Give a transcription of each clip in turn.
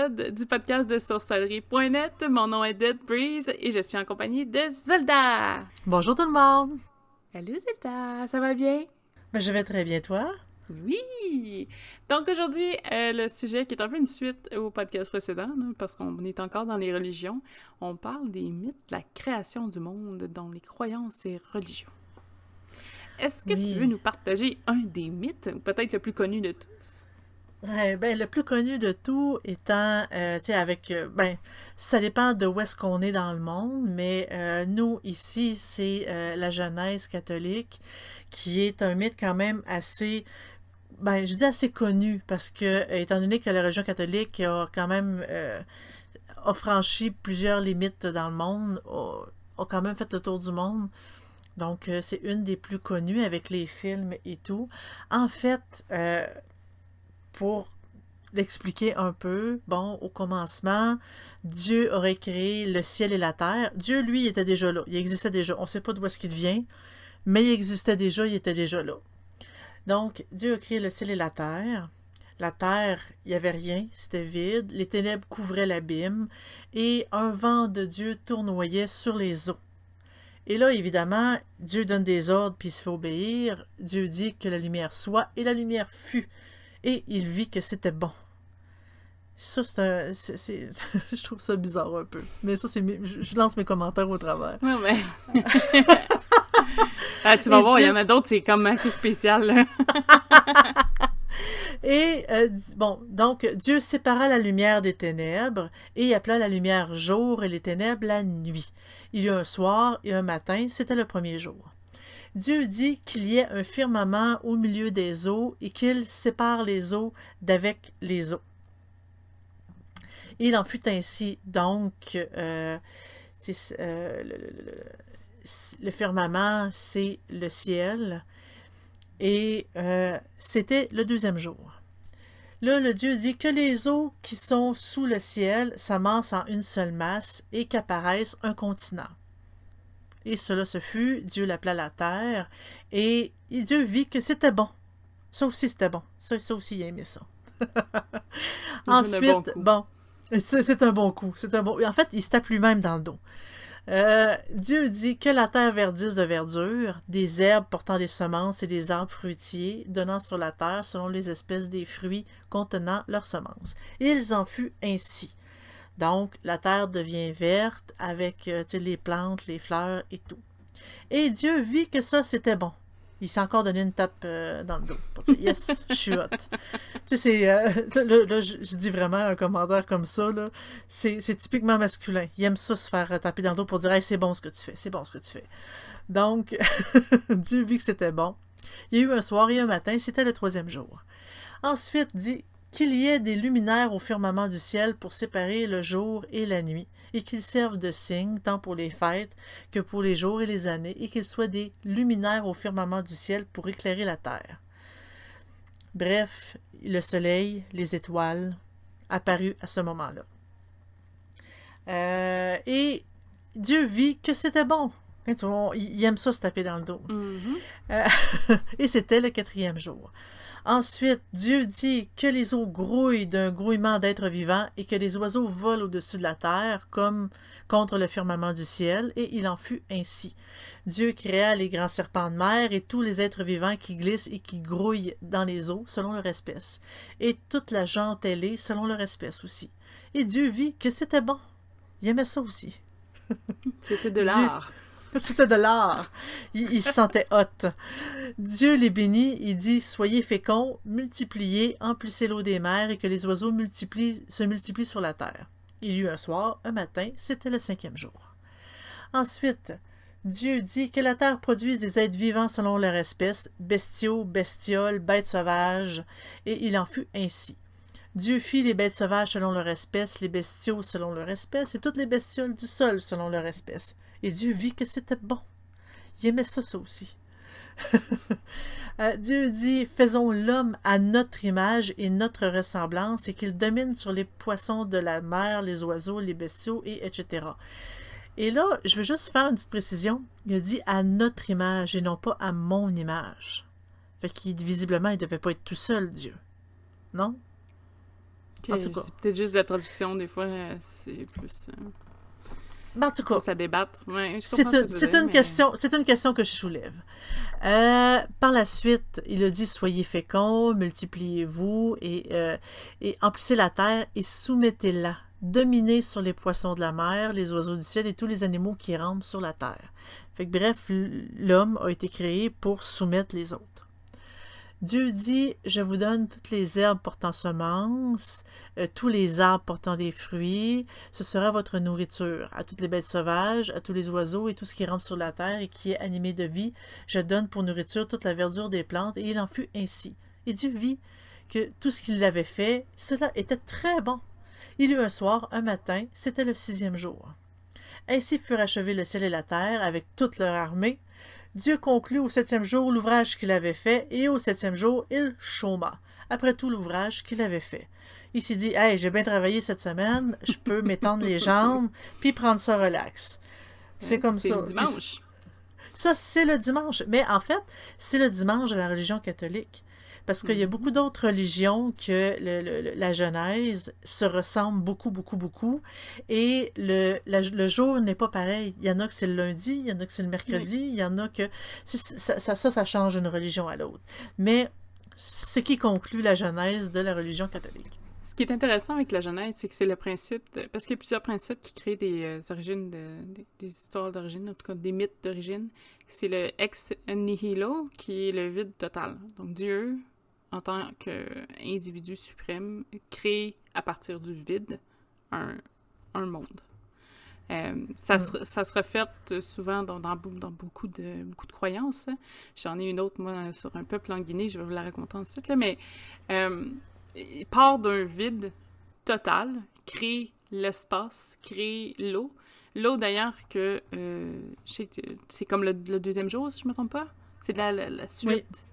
31e épisode du podcast de sorcellerie.net. Mon nom est Dead Breeze et je suis en compagnie de Zelda. Bonjour tout le monde. Salut Zelda, ça va bien? Ben, je vais très bien, toi? Oui! Donc aujourd'hui, euh, le sujet qui est un peu une suite au podcast précédent, parce qu'on est encore dans les religions, on parle des mythes de la création du monde, dans les croyances et religions. Est-ce que tu veux nous partager un des mythes, peut-être le plus connu de tous? Ben, le plus connu de tout étant, euh, tu sais, avec, euh, ben, ça dépend de où est-ce qu'on est dans le monde, mais euh, nous, ici, c'est la Genèse catholique, qui est un mythe quand même assez, ben, je dis assez connu, parce que, étant donné que la religion catholique a quand même, a franchi plusieurs limites dans le monde, a, a quand même fait le tour du monde, donc, c'est une des plus connues avec les films et tout. En fait, pour l'expliquer un peu, bon, au commencement, Dieu aurait créé le ciel et la terre. Dieu, lui, était déjà là. Il existait déjà. On ne sait pas d'où est-ce qu'il vient, mais il existait déjà, il était déjà là. Donc, Dieu a créé le ciel et la terre. La terre, il n'y avait rien, c'était vide. Les ténèbres couvraient l'abîme et un vent de Dieu tournoyait sur les eaux. Et là, évidemment, Dieu donne des ordres puis il se fait obéir. Dieu dit que la lumière soit et la lumière fut. Et il vit que c'était bon. Ça, c'est un. je trouve ça bizarre un peu. Mais ça, c'est. Je, lance mes commentaires au travers. Ouais, mais. ah, tu vas voir, il y en a d'autres, c'est comme assez spécial. Et euh, bon, donc Dieu sépara la lumière des ténèbres et appela la lumière jour et les ténèbres la nuit. Il y eut un soir et un matin, c'était le premier jour. Dieu dit qu'il y ait un firmament au milieu des eaux et qu'il sépare les eaux d'avec les eaux. Il en fut ainsi donc euh, euh, le, firmament, c'est le ciel, et euh, c'était le deuxième jour. Là, le Dieu dit que les eaux qui sont sous le ciel s'amassent en une seule masse et qu'apparaisse un continent. Et cela se fut, Dieu l'appela la terre, et Dieu vit que c'était bon. Ça aussi, c'était bon. Ça, aussi, il aimait ça. Ensuite, bon, c'est un bon coup. C'est un bon. En fait, il se tape lui-même dans le dos. Euh, Dieu dit que la terre verdisse de verdure, des herbes portant des semences et des arbres fruitiers donnant sur la terre selon les espèces des fruits contenant leurs semences. Et ils en fut ainsi. Donc, la terre devient verte avec euh, les plantes, les fleurs et tout. Et Dieu vit que ça, c'était bon il s'est encore donné une tape euh, dans le dos pour dire Yes, je suis hot. tu sais, c'est. Euh, là, je, dis vraiment un commentaire comme ça, là. C'est, typiquement masculin. Il aime ça se faire taper dans le dos pour dire Hey, c'est bon ce que tu fais, c'est bon ce que tu fais. Donc, Dieu vit que c'était bon. Il y a eu un soir et un matin, c'était le troisième jour. Ensuite, dit qu'il y ait des luminaires au firmament du ciel pour séparer le jour et la nuit, et qu'ils servent de signe tant pour les fêtes que pour les jours et les années, et qu'ils soient des luminaires au firmament du ciel pour éclairer la terre. Bref, le soleil, les étoiles, apparus à ce moment-là. Euh, et Dieu vit que c'était bon. Il aime ça se taper dans le dos. Mm-hmm. Euh, et c'était le quatrième jour. Ensuite, Dieu dit que les eaux grouillent d'un grouillement d'êtres vivants et que les oiseaux volent au-dessus de la terre comme contre le firmament du ciel, et il en fut ainsi. Dieu créa les grands serpents de mer et tous les êtres vivants qui glissent et qui grouillent dans les eaux selon leur espèce, et toute la jante ailée selon leur espèce aussi. Et Dieu vit que c'était bon. Il aimait ça aussi. C'était de l'art. C'était de l'art. Il, se sentait hot. Dieu les bénit. Il dit Soyez féconds, multipliez, emplissez l'eau des mers et que les oiseaux multiplient, se multiplient sur la terre. Il y eut un soir, un matin, c'était le cinquième jour. Ensuite, Dieu dit que la terre produise des êtres vivants selon leur espèce, bestiaux, bestioles, bêtes sauvages, et il en fut ainsi. Dieu fit les bêtes sauvages selon leur espèce, les bestiaux selon leur espèce, et toutes les bestioles du sol selon leur espèce. Et Dieu vit que c'était bon. Il aimait ça, ça aussi. Euh, Dieu dit Faisons l'homme à notre image et notre ressemblance, et qu'il domine sur les poissons de la mer, les oiseaux, les bestiaux, et etc. Et là, je veux juste faire une petite précision. Il a dit à notre image et non pas à mon image. Fait qu'il visiblement, il ne devait pas être tout seul, Dieu. Non? en tout cas. C'est peut-être juste la traduction, des fois, euh, c'est plus. Euh, ben, en tout cas, ça c'est une, question, c'est une question que je soulève. Euh, par la suite, il a dit soyez féconds, multipliez-vous et, et emplissez la terre et soumettez-la. Dominez sur les poissons de la mer, les oiseaux du ciel et tous les animaux qui rampent sur la terre. Fait que, bref, l'homme a été créé pour soumettre les autres. Dieu dit, je vous donne toutes les herbes portant semence, euh, tous les arbres portant des fruits, ce sera votre nourriture. À toutes les bêtes sauvages, à tous les oiseaux et tout ce qui rampe sur la terre et qui est animé de vie, je donne pour nourriture toute la verdure des plantes, et il en fut ainsi. Et Dieu vit que tout ce qu'il avait fait, cela était très bon. Il eut un soir, un matin, c'était le sixième jour. Ainsi furent achevés le ciel et la terre avec toute leur armée, Dieu conclut au septième jour l'ouvrage qu'il avait fait, et au septième jour, il chôma, après tout l'ouvrage qu'il avait fait. Il s'est dit, hey, j'ai bien travaillé cette semaine, je peux m'étendre les jambes, puis prendre ça relax. C'est comme ça. Le dimanche. Ça, c'est le dimanche. Mais en fait, c'est le dimanche de la religion catholique. Parce qu'il y a mhm. beaucoup d'autres religions que la Genèse se ressemblent beaucoup, beaucoup, beaucoup. Et le, le jour n'est pas pareil. Il y en a que c'est le lundi, il y en a que c'est le mercredi, il y en a que... Ça, ça, ça, change d'une religion à l'autre. Mais ce qui conclut la Genèse de la religion catholique. Ce qui est intéressant avec la Genèse, c'est que c'est le principe, parce qu'il y a plusieurs principes qui créent des euh, origines, des histoires d'origine, en tout cas des mythes d'origine. C'est le ex nihilo, qui est le vide total. Donc Dieu en tant qu'individu suprême, crée à partir du vide un, monde. Euh, ça, se, mm. ça se reflète souvent dans, dans, beaucoup, de, beaucoup de croyances. J'en ai une autre, moi, sur un peuple en Guinée, je vais vous la raconter ensuite, là, mais euh, il part d'un vide total, crée l'espace, crée l'eau. L'eau, d'ailleurs, que euh, c'est comme le, deuxième jour, si je ne me trompe pas? C'est la, la, suite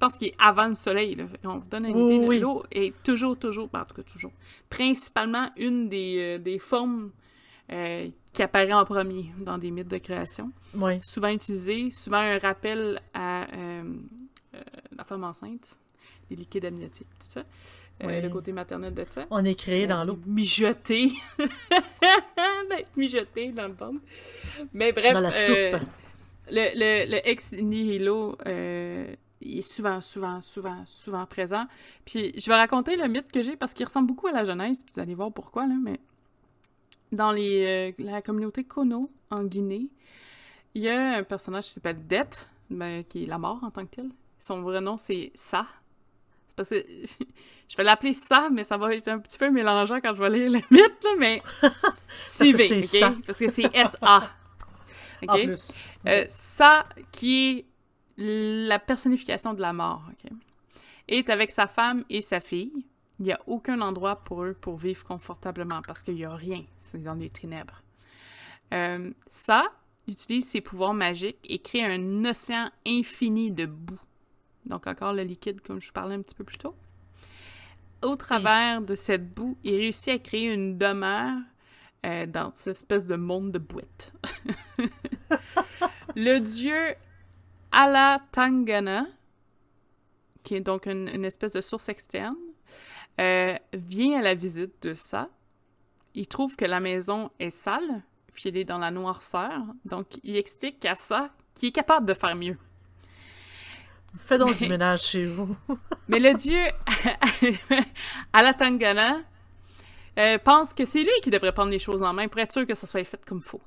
pense qu'il est avant le soleil. Là. On vous donne une idée. L'eau est toujours, toujours, ben, en tout cas toujours, principalement une des, euh, des formes euh, qui apparaît en premier dans des mythes de création. Souvent utilisée, souvent un rappel à euh, la femme enceinte, les liquides amniotiques, tout ça. le côté maternel de ça. On est créé dans l'eau. Mijoté. D'être mijoté dans le ventre. Mais bref. Dans la soupe. Le, le, le ex nihilo il est souvent, souvent, souvent, souvent présent. Puis je vais raconter le mythe que j'ai parce qu'il ressemble beaucoup à la Genèse, puis vous allez voir pourquoi, là, mais dans les, euh, la communauté Kono, en Guinée, il y a un personnage qui s'appelle Det, ben, qui est la mort en tant que tel. Son vrai nom, c'est Sa. Parce que je vais l'appeler Sa, mais ça va être un petit peu mélangeant quand je vais lire le mythe, là, mais suivez, OK? Parce que c'est S-A. OK? Euh, ça qui est la personnification de la mort? Est avec sa femme et sa fille. Il n'y a aucun endroit pour eux pour vivre confortablement parce qu'il n'y a rien. C'est dans les ténèbres. Euh, ça utilise ses pouvoirs magiques et crée un océan infini de boue. Donc encore le liquide comme je parlais un petit peu plus tôt. Au travers de cette boue, il réussit à créer une demeure euh, dans cette espèce de monde de boîte. le dieu Alatangana, qui est donc une, espèce de source externe, euh, vient à la visite de ça. Il trouve que la maison est sale, puis elle est dans la noirceur. Donc, il explique à ça qu'il est capable de faire mieux. Fais donc du ménage chez vous. mais le dieu Alatangana euh, pense que c'est lui qui devrait prendre les choses en main pour être sûr que ça soit fait comme il faut.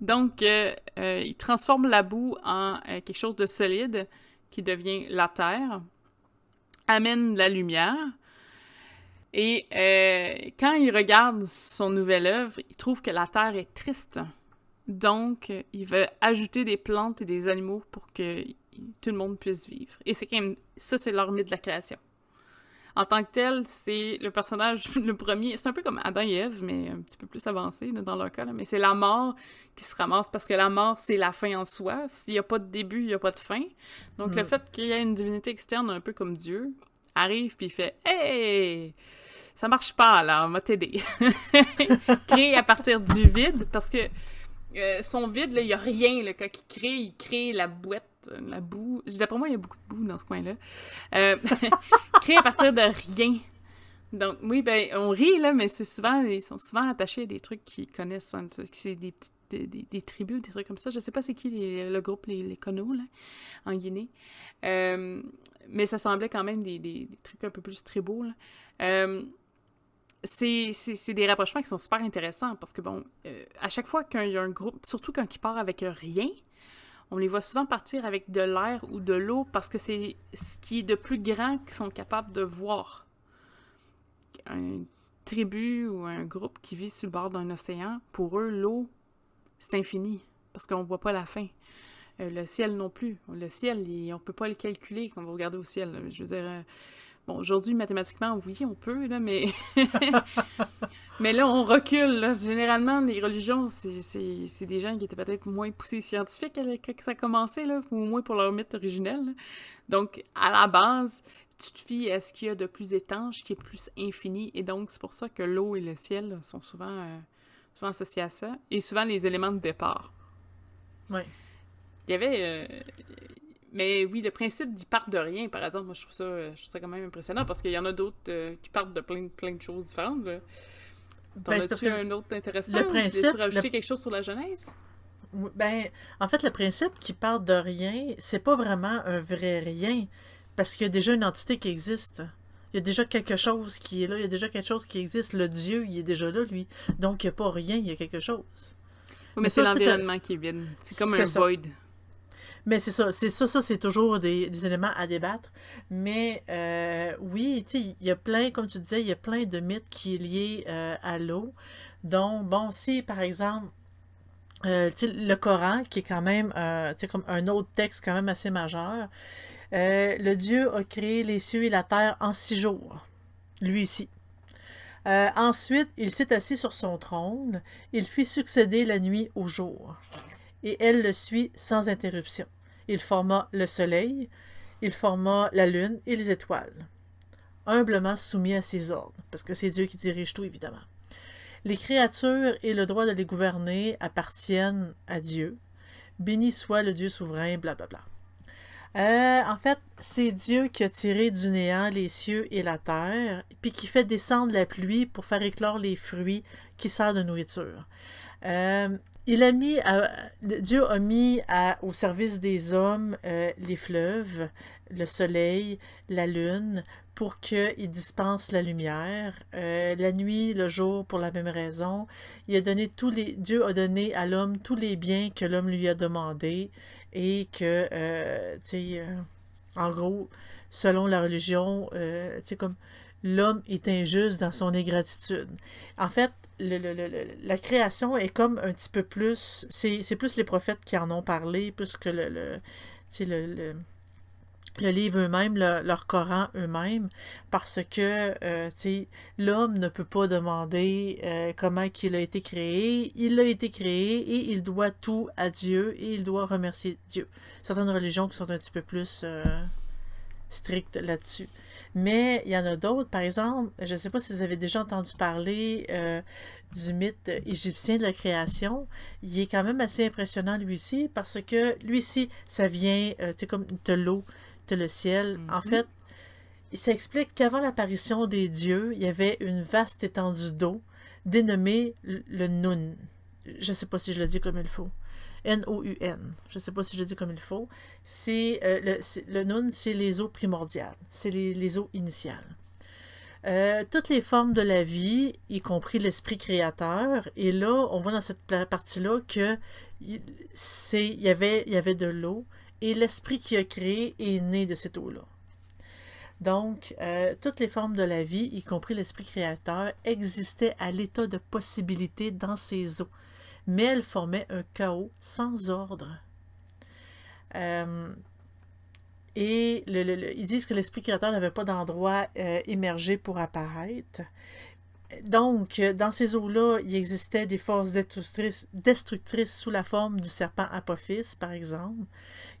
Donc, euh, euh, il transforme la boue en euh, quelque chose de solide qui devient la terre, amène la lumière. Et quand il regarde son nouvelle œuvre, il trouve que la terre est triste. Donc, il veut ajouter des plantes et des animaux pour que tout le monde puisse vivre. Et c'est quand même ça, c'est l'armée de la création en tant que tel, c'est le personnage, le premier, c'est un peu comme Adam et Ève, mais un petit peu plus avancé dans leur cas, mais c'est la mort qui se ramasse parce que la mort, c'est la fin en soi. S'il n'y a pas de début, il n'y a pas de fin. Donc le mm. fait qu'il y ait une divinité externe, un peu comme Dieu, arrive puis il fait Hey! Ça marche pas, là, on va t'aider. Créer à partir du vide, parce que euh, son vide, il n'y a rien. Là, quand il crée, il crée la boîte la boue. D'après moi, il y a beaucoup de boue dans ce coin-là. Euh, créé à partir de rien. Donc, oui, ben, on rit, là, mais c'est souvent, ils sont souvent attachés à des trucs qu'ils connaissent. Hein, c'est des des, des, tribus, des trucs comme ça. Je sais pas c'est qui le groupe, les, les là, en Guinée. Euh, mais ça semblait quand même des, des, trucs un peu plus tribaux, là. Euh, c'est des rapprochements qui sont super intéressants parce que, bon, euh, à chaque fois qu'il y a un groupe, surtout quand il part avec rien, on les voit souvent partir avec de l'air ou de l'eau parce que c'est ce qui est de plus grand qu'ils sont capables de voir. Une tribu ou un groupe qui vit sur le bord d'un océan, pour eux, l'eau, c'est infini parce qu'on ne voit pas la fin. Euh, le ciel non plus. Le ciel, on ne peut pas le calculer quand vous regardez au ciel. Je veux dire, euh, Bon, aujourd'hui, mathématiquement, oui, on peut, là, mais... mais là, on recule. Généralement, les religions, c'est des gens qui étaient peut-être moins poussés scientifiques quand ça a commencé, là, ou moins pour leur mythe originel. Donc, à la base, tu te fies à ce qu'il y a de plus étanche, qui est plus infini, et donc c'est pour ça que l'eau et le ciel sont souvent, euh, souvent associés à ça, et souvent les éléments de départ. Oui. Il y avait... Euh, mais oui, le principe d'y partent de rien, par exemple, moi, je trouve ça, je trouve ça quand même impressionnant parce qu'il y en a d'autres euh, qui partent de plein, plein de choses différentes. Là. Ben, as-tu un autre intéressant? Le principe... rajouter quelque chose sur la Genèse? Ben, en fait, le principe qui part de rien, c'est pas vraiment un vrai rien parce qu'il y a déjà une entité qui existe. Il y a déjà quelque chose qui est là, il y a déjà quelque chose qui existe. Le Dieu, il est déjà là, lui. Donc, il n'y a pas rien, il y a quelque chose. Oui, mais, c'est l'environnement qui est vide. C'est comme un void. Mais c'est ça, c'est ça, ça c'est toujours des, éléments à débattre. Mais euh, oui, il y a plein, comme tu disais, il y a plein de mythes qui sont liés euh, à l'eau. Donc, bon, si par exemple, euh, le Coran, qui est quand même comme un autre texte quand même assez majeur, le Dieu a créé les cieux et la terre en six jours, lui ici. ensuite, il s'est assis sur son trône, il fit succéder la nuit au jour, et elle le suit sans interruption. Il forma le soleil, il forma la lune et les étoiles, humblement soumis à ses ordres, parce que c'est Dieu qui dirige tout, évidemment. Les créatures et le droit de les gouverner appartiennent à Dieu. Béni soit le Dieu souverain, blablabla. Euh, en fait, c'est Dieu qui a tiré du néant les cieux et la terre, puis qui fait descendre la pluie pour faire éclore les fruits qui servent de nourriture. Euh, il a mis Dieu a mis au service des hommes euh, les fleuves, le soleil, la lune, pour qu'ils dispensent la lumière. Euh, la nuit, le jour, pour la même raison. Il a donné tous les, Dieu a donné à l'homme tous les biens que l'homme lui a demandé et que, euh, tu sais, en gros, selon la religion, tu sais, comme l'homme est injuste dans son ingratitude. En fait, la création est comme un petit peu plus. C'est plus les prophètes qui en ont parlé, plus que le, le, le, le livre eux-mêmes, leur Coran eux-mêmes, parce que euh, l'homme ne peut pas demander euh, comment il a été créé. Il a été créé et il doit tout à Dieu et il doit remercier Dieu. Certaines religions qui sont un petit peu plus euh, strictes là-dessus. Mais il y en a d'autres, par exemple, je ne sais pas si vous avez déjà entendu parler euh, du mythe égyptien de la création. Il est quand même assez impressionnant lui aussi parce que lui aussi, ça vient, euh, tu sais, comme de l'eau, de le ciel. En mhm. fait, il s'explique qu'avant l'apparition des dieux, il y avait une vaste étendue d'eau dénommée le Nun. Je ne sais pas si je le dis comme il faut. N-O-U-N. Je ne sais pas si je dis comme il faut. C'est euh, le, le Nun, c'est les eaux primordiales. C'est les, eaux initiales. Euh, toutes les formes de la vie, y compris l'esprit créateur. Et là, on voit dans cette partie-là que c'est, y avait, y avait de l'eau et l'esprit qui a créé est né de cette eau-là. Donc, euh, toutes les formes de la vie, y compris l'esprit créateur, existaient à l'état de possibilité dans ces eaux mais elle formait un chaos sans ordre. Euh, et ils disent que l'esprit créateur n'avait pas d'endroit euh, émergé pour apparaître. Donc, dans ces eaux-là, il existait des forces destructrices, sous la forme du serpent Apophis, par exemple,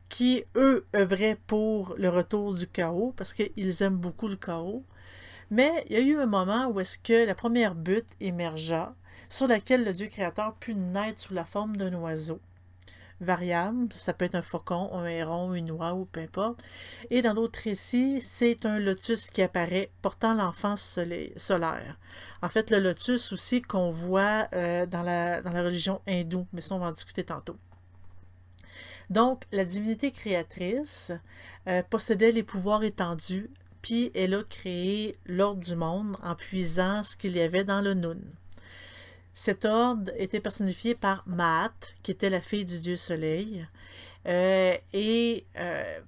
qui, eux, œuvraient pour le retour du chaos, parce qu'ils aiment beaucoup le chaos. Mais il y a eu un moment où est-ce que la première butte émergea, sur laquelle le Dieu créateur put naître sous la forme d'un oiseau. variable. Ça peut être un faucon, un héron, une oie ou peu importe. Et dans d'autres récits, c'est un lotus qui apparaît portant l'enfant solaire. En fait, le lotus aussi qu'on voit euh, dans, la, religion hindoue, mais ça, on va en discuter tantôt. Donc, la divinité créatrice euh, possédait les pouvoirs étendus, puis elle a créé l'ordre du monde en puisant ce qu'il y avait dans le Nun. Cet ordre était personnifié par Maat, qui était la fille du dieu soleil. Euh, et euh,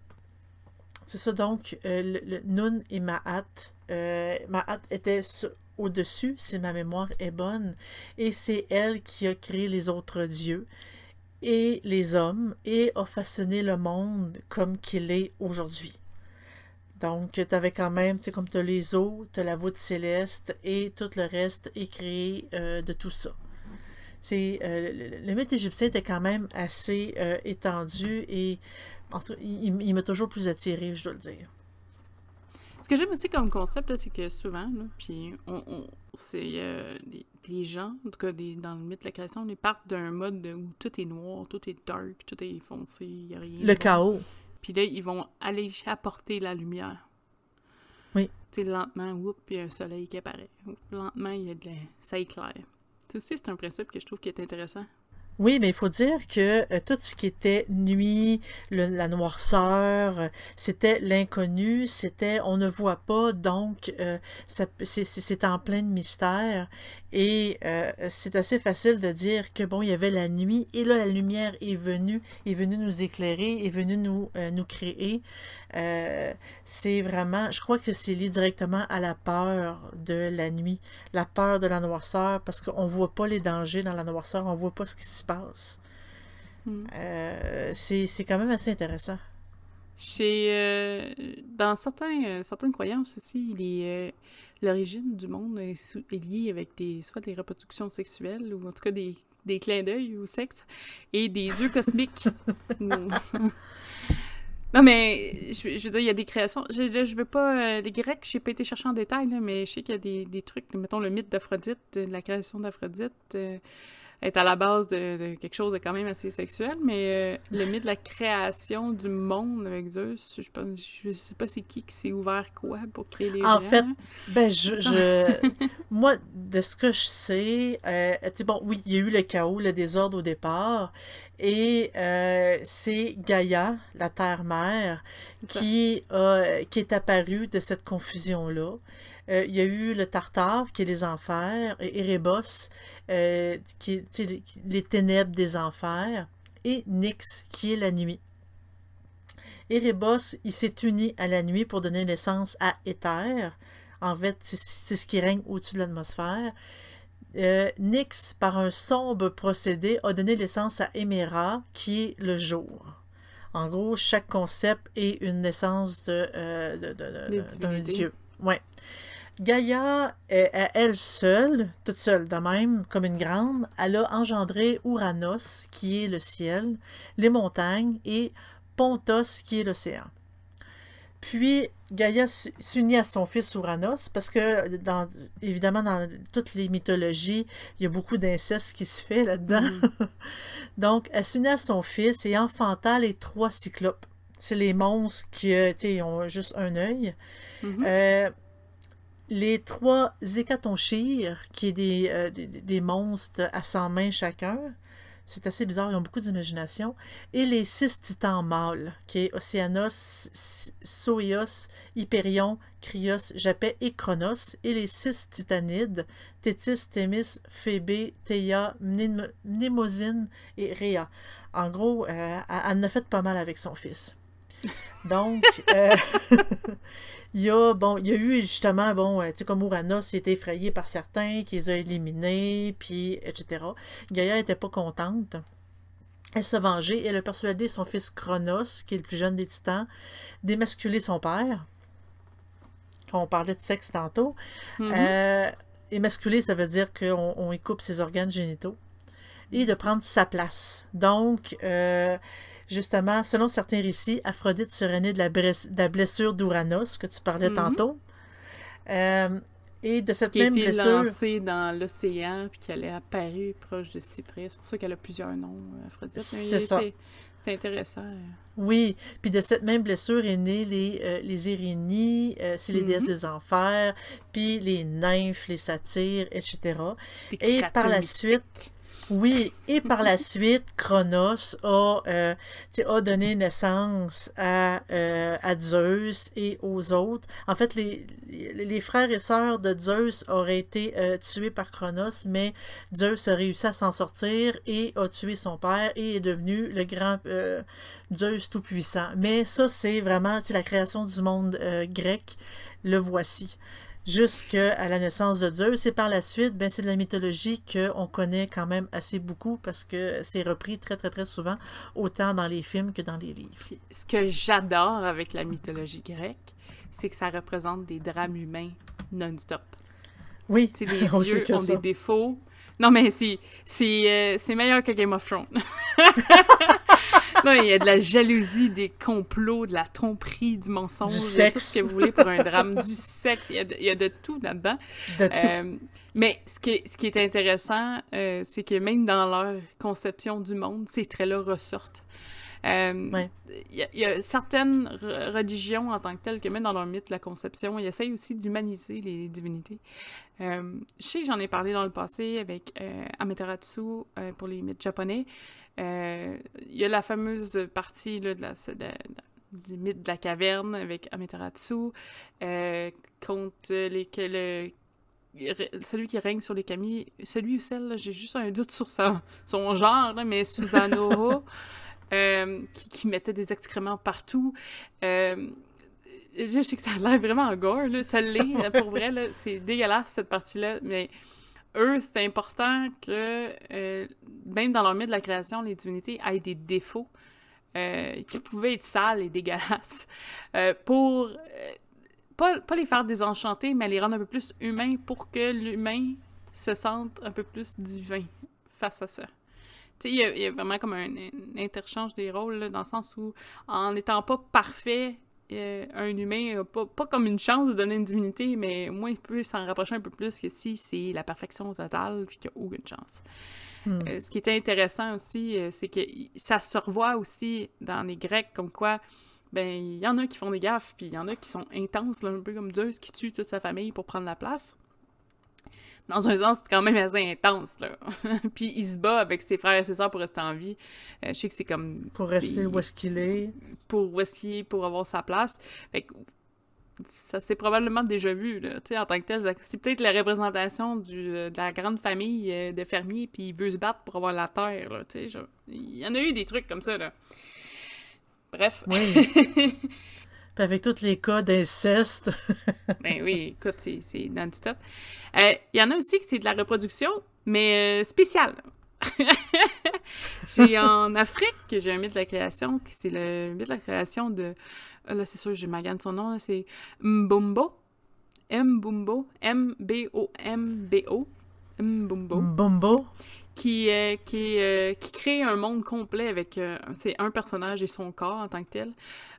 c'est ça donc, le, Nun et Maat. Maat était au-dessus, si ma mémoire est bonne, et c'est elle qui a créé les autres dieux et les hommes et a façonné le monde comme qu'il est aujourd'hui. Donc, tu avais quand même, tu sais, comme tu as les eaux, tu as la voûte céleste et tout le reste est créé euh, de tout ça. C'est, euh, le, mythe égyptien était quand même assez euh, étendu et il, m'a toujours plus attiré, je dois le dire. Ce que j'aime aussi comme concept, c'est que souvent, puis on, c'est les gens, en tout cas dans le mythe de la création, ils partent d'un mode où tout est noir, tout est dark, tout est foncé, il n'y a rien. Le chaos. Puis là, ils vont aller apporter la lumière. Oui. Tu sais, lentement, oups, il y a un soleil qui apparaît. Lentement, il y a de la... ça éclaire. Tu sais, c'est un principe que je trouve qui est intéressant. Oui, mais il faut dire que euh, tout ce qui était nuit, la noirceur, euh, c'était l'inconnu, c'était on ne voit pas, donc euh, c'est en plein de mystère. Et c'est assez facile de dire que bon, il y avait la nuit, et là la lumière est venue, est venue nous éclairer, est venue nous, nous créer. c'est vraiment, je crois que c'est lié directement à la peur de la nuit, la peur de la noirceur, parce qu'on ne voit pas les dangers dans la noirceur, on ne voit pas ce qui se passe. Hmm. Euh, c'est quand même assez intéressant. Chez, euh, dans certains, euh, certaines croyances aussi, l'origine du monde est, liée avec des, soit des reproductions sexuelles ou en tout cas des, des clins d'œil au sexe et des yeux cosmiques. Non, mais je, veux dire, il y a des créations. Je, je veux pas. les Grecs, je n'ai pas été chercher en détail, mais je sais qu'il y a des, des, trucs. Mettons le mythe d'Aphrodite, la création d'Aphrodite est à la base de, quelque chose de quand même assez sexuel, mais euh, le mythe de la création du monde avec Zeus, je, je sais pas c'est qui qui s'est ouvert quoi pour créer les En fait, ben je, moi de ce que je sais, euh, bon oui, il y a eu le chaos, le désordre au départ, et euh, c'est Gaïa, la terre-mère, qui, qui est apparue de cette confusion-là. Euh, il y a eu le Tartare, qui est les enfers, et Erebos, euh, qui est les ténèbres des enfers, et Nyx, qui est la nuit. Erebos, il s'est uni à la nuit pour donner naissance à Éther. En fait, c'est ce qui règne au-dessus de l'atmosphère. Euh, Nyx, par un sombre procédé, a donné naissance à Éméra, qui est le jour. En gros, chaque concept est une naissance de, euh, d'un dieu. Ouais. Gaïa, est, elle seule, toute seule de même, comme une grande, elle a engendré Ouranos, qui est le ciel, les montagnes, et Pontos, qui est l'océan. Puis Gaïa s'unit à son fils Ouranos, parce que, dans, évidemment, dans toutes les mythologies, il y a beaucoup d'inceste qui se fait là-dedans. Mm. Donc, elle s'unit à son fils et enfanta les trois cyclopes. C'est les monstres qui euh, ont juste un œil. Mm-hmm. Euh, les trois Zécatonchires, qui est des, euh, des, monstres à 100 mains chacun, c'est assez bizarre, ils ont beaucoup d'imagination, et les six titans mâles, qui est Océanos, Soios, Hyperion, Krios, Japet et Chronos, et les six titanides, Tétis, Thémis, Phébé, Théia, Mnémosine et Rhea. En gros, euh, elle en fait pas mal avec son fils. Donc, euh, il, y a, bon, il y a eu justement, bon, euh, tu sais, comme Ouranos, il était effrayé par certains, qui les a éliminés, puis etc. Gaïa n'était pas contente. Elle se vengeait et elle a persuadé son fils Chronos, qui est le plus jeune des titans, d'émasculer son père. On parlait de sexe tantôt. Mm-hmm. Euh, émasculer, ça veut dire qu'on on y coupe ses organes génitaux. Et de prendre sa place. Donc, Justement, selon certains récits, Aphrodite serait née de la, blessure d'Ouranos, que tu parlais mhm. tantôt. Euh, Et de cette qui a même été blessure. lancée dans l'océan, puis qu'elle est apparue proche de Cyprès. C'est pour ça qu'elle a plusieurs noms, euh, Aphrodite. C'est ça. C'est intéressant. Oui, puis de cette même blessure est née les, euh, les Irénies, euh, c'est les déesses Mhm. des enfers, puis les nymphes, les satyres, etc. Des Et par la suite, Oui, et par la suite, Chronos a, euh, a donné naissance à, euh, à Zeus et aux autres. En fait, les, frères et sœurs de Zeus auraient été euh, tués par Chronos, mais Zeus a réussi à s'en sortir et a tué son père et est devenu le grand euh, Zeus tout-puissant. Mais ça, c'est vraiment la création du monde grec. Le voici jusqu'à la naissance de Zeus. Et par la suite, ben, c'est de la mythologie qu'on connaît quand même assez beaucoup parce que c'est repris très, très, très souvent, autant dans les films que dans les livres. Puis, ce que j'adore avec la mythologie grecque, c'est que ça représente des drames humains non-stop. Oui, sais, les on dieux ont ça. des défauts. Non, mais c'est c'est euh, c'est meilleur que Game of Thrones. non, il y a de la jalousie, des complots, de la tromperie, du mensonge, Du sexe. tout ce que vous voulez pour un drame, du sexe. Il y a de, il y a de tout là-dedans. Euh, mais ce qui, est- ce qui est intéressant, euh, c'est que même dans leur conception du monde, ces traits-là ressortent. Euh, Ouais. Il y, a- il y a certaines re- religions en tant que telles que même dans leur mythe, la conception, ils essayent aussi d'humaniser les divinités. Euh, je sais que j'en ai parlé dans le passé avec euh, Amaterasu pour les mythes japonais. Euh, Il y a la fameuse partie là, de la, de la- du mythe de la caverne avec Amaterasu euh, contre les, que le, celui qui règne sur les Kami, celui ou celle, j'ai juste un doute sur sa, son genre, là, mais Susanoo, euh, qui, qui mettait des excréments partout. Euh, je sais que ça a l'air vraiment gore, là, ça l'est, pour vrai, c'est dégueulasse cette partie-là, mais eux, c'est important que, euh, même dans leur mythe de la création, les divinités aient des défauts euh, qui pouvaient être sales et dégueulasses euh, pour pas, pas les faire désenchanter, mais les rendre un peu plus humains pour que l'humain se sente un peu plus divin face à ça. Il y, a- vraiment comme un, un interchange des rôles, dans le sens où, en n'étant pas parfait, euh, un humain pas, pas comme une chance de donner une divinité, mais au moins il peut s'en rapprocher un peu plus que si c'est la perfection totale puis qu'il n'y a aucune chance. Hmm. Euh, ce qui était intéressant aussi, euh, c'est que ça se revoit aussi dans les Grecs, comme quoi, ben, il y en a qui font des gaffes, puis il y en a qui sont intenses, là, un peu comme Zeus qui tue toute sa famille pour prendre la place. Dans un sens, c'est quand même assez intense, là. puis il se bat avec ses frères et ses sœurs pour rester en vie. Euh, je sais que c'est comme Pour rester où est-ce qu'il est. pour Wesley, pour avoir sa place. Fait que ça s'est probablement déjà vu, là, tu sais, en tant que tel. C'est peut-être la représentation du, euh, de la grande famille euh, de fermiers, puis il veut se battre pour avoir la terre, là, tu sais. Il y en a eu des trucs comme ça, là. Bref. Oui. Puis avec tous les cas d'inceste. ben oui, écoute, c'est non-stop. Euh, Il y en a aussi que c'est de la reproduction, mais euh, spéciale. j'ai en Afrique, que j'ai un mythe de la création, qui c'est le mythe de la création de... ah, Là, c'est sûr, je magane son nom, c'est Mbumbo. Mbumbo. M-B-O-M-B-O. Mbumbo. Bombo. Qui, euh, qui, euh, qui crée un monde complet avec euh, c'est un personnage et son corps en tant que tel.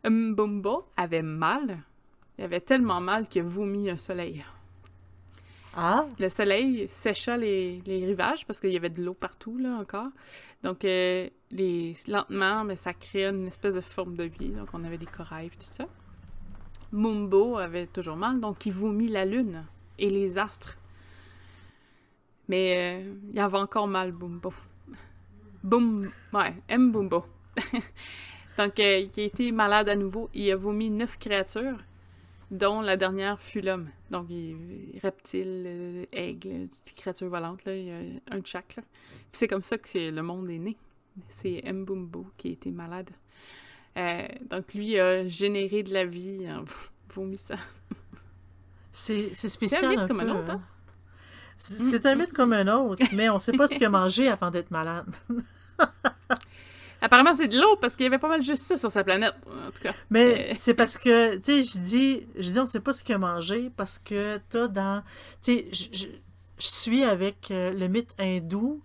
Mbumbo avait mal. Il avait tellement mal qu'il a vomi un soleil. Ah, Le soleil sécha les, les rivages parce qu'il y avait de l'eau partout, là, encore. Donc, euh, les, lentement, mais ça créait une espèce de forme de vie. Donc, on avait des corails et tout ça. Mumbo avait toujours mal, donc il vomit la lune et les astres. Mais euh, il avait encore mal, Bumbo. Boum, ouais, M. Bumbo. donc, euh, il a été malade à nouveau. Il a vomi neuf créatures dont la dernière fut l'homme. Donc, il, reptile, euh, aigle, des créatures volantes, là, il y a un de chaque. là. Puis c'est comme ça que le monde est né. C'est Mbumbo qui a été malade. Euh, donc, lui a généré de la vie en vomissant. c'est c'est spécial. C'est un un comme un autre, hein? hein? C'est c'est un mythe comme un autre, mais on sait pas ce qu'il a mangé avant d'être malade. Apparemment, c'est de l'eau parce qu'il y avait pas mal juste ça sur sa planète, en tout cas. Mais Euh. c'est parce que, tu sais, je dis, je dis, on sait pas ce qu'il a mangé parce que t'as dans, tu sais, je, suis avec euh, le mythe hindou,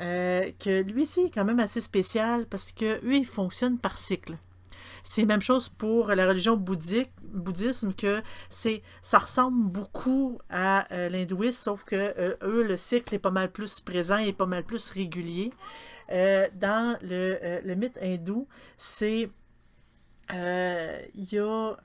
euh, que lui, c'est quand même assez spécial parce que lui, il fonctionne par cycle. C'est la même chose pour la religion bouddhique, bouddhisme que c'est ça ressemble beaucoup à euh, l'hindouisme, sauf que euh, eux, le cycle est pas mal plus présent et pas mal plus régulier. Euh, dans le, le, mythe hindou, c'est il y a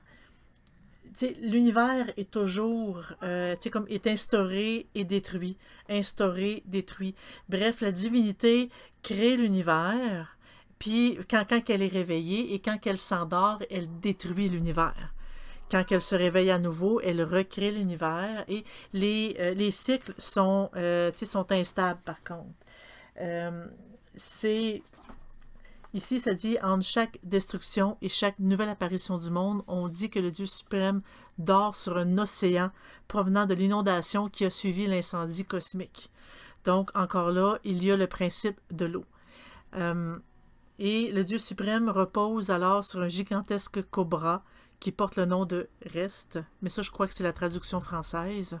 l'univers est toujours euh, comme est instauré et détruit, instauré, détruit. Bref, la divinité crée l'univers, puis quand, quand elle est réveillée et quand elle s'endort, elle détruit l'univers. Quand elle se réveille à nouveau, elle recrée l'univers et les, euh, les cycles sont, euh, sont instables par contre. Euh, c'est Ici, ça dit entre chaque destruction et chaque nouvelle apparition du monde, on dit que le Dieu suprême dort sur un océan provenant de l'inondation qui a suivi l'incendie cosmique. Donc, encore là, il y a le principe de l'eau. Et le Dieu suprême repose alors sur un gigantesque cobra qui porte le nom de Reste, mais ça je crois que c'est la traduction française.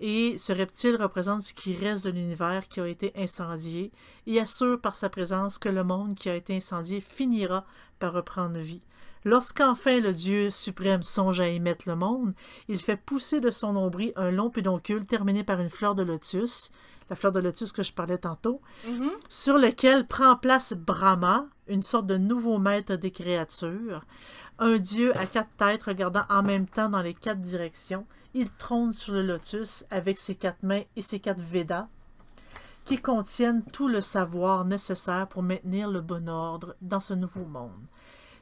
Et ce reptile représente ce qui reste de l'univers qui a été incendié et assure par sa présence que le monde qui a été incendié finira par reprendre vie. Lorsqu'enfin le Dieu suprême songe à émettre le monde, il fait pousser de son nombril un long pédoncule terminé par une fleur de lotus, la fleur de lotus que je parlais tantôt, Mhm. sur lequel prend place Brahma, une sorte de nouveau maître des créatures, un dieu à quatre têtes regardant en même temps dans les quatre directions. Il trône sur le lotus avec ses quatre mains et ses quatre Védas, qui contiennent tout le savoir nécessaire pour maintenir le bon ordre dans ce nouveau monde.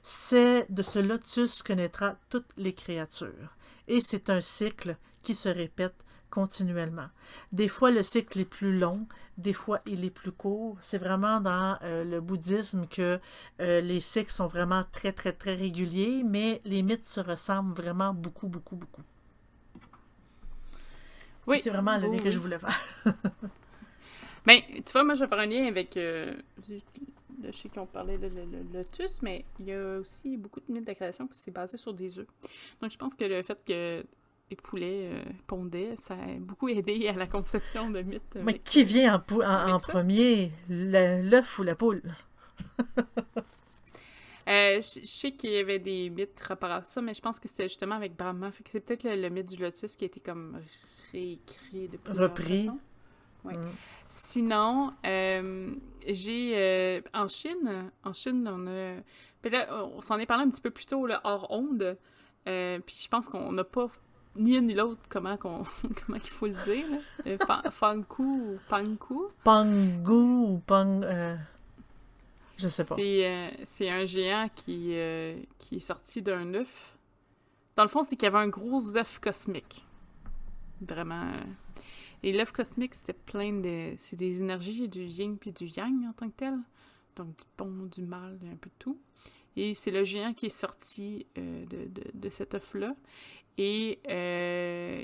C'est de ce lotus que naîtra toutes les créatures. Et c'est un cycle qui se répète continuellement. Des fois, le cycle est plus long, des fois, il est plus court. C'est vraiment dans euh, le bouddhisme que euh, les cycles sont vraiment très, très, très réguliers, mais les mythes se ressemblent vraiment beaucoup, beaucoup, beaucoup. Oui. C'est vraiment le Oui, lien que oui. je voulais faire. Ben, tu vois, moi, je vais faire un lien avec. euh, je sais qu'on parlait de lotus, mais il y a aussi beaucoup de mythes de création qui s'est basé sur des œufs. Donc, je pense que le fait que les poulets euh, pondaient, ça a beaucoup aidé à la conception de mythes. Mais avec- qui vient en, pou- en- avec en ça? premier, l'œuf ou la poule? Euh, je je sais qu'il y avait des mythes rapport à ça, mais je pense que c'était justement avec Brahma. Fait que c'est peut-être le, le mythe du lotus qui a été comme réécrit de Repris. Ouais. Mm. Sinon, euh, j'ai euh, en Chine, en Chine, on a. là, on s'en est parlé un petit peu plus tôt, là, hors onde. Euh, puis je pense qu'on n'a pas ni une ni l'autre comment qu'on comment il faut le dire. là. Euh, fa- Fanku ou Panku? Pangu ou Pang... euh, je sais pas. C'est euh, c'est un géant qui, euh, qui est sorti d'un œuf. Dans le fond, c'est qu'il y avait un gros œuf cosmique. Vraiment. Et l'œuf cosmique, c'était plein de. C'est des énergies, du yin puis du yang en tant que tel. Donc du bon, du mal, un peu de tout. Et c'est le géant qui est sorti euh, de, de, de cet œuf-là. Et euh,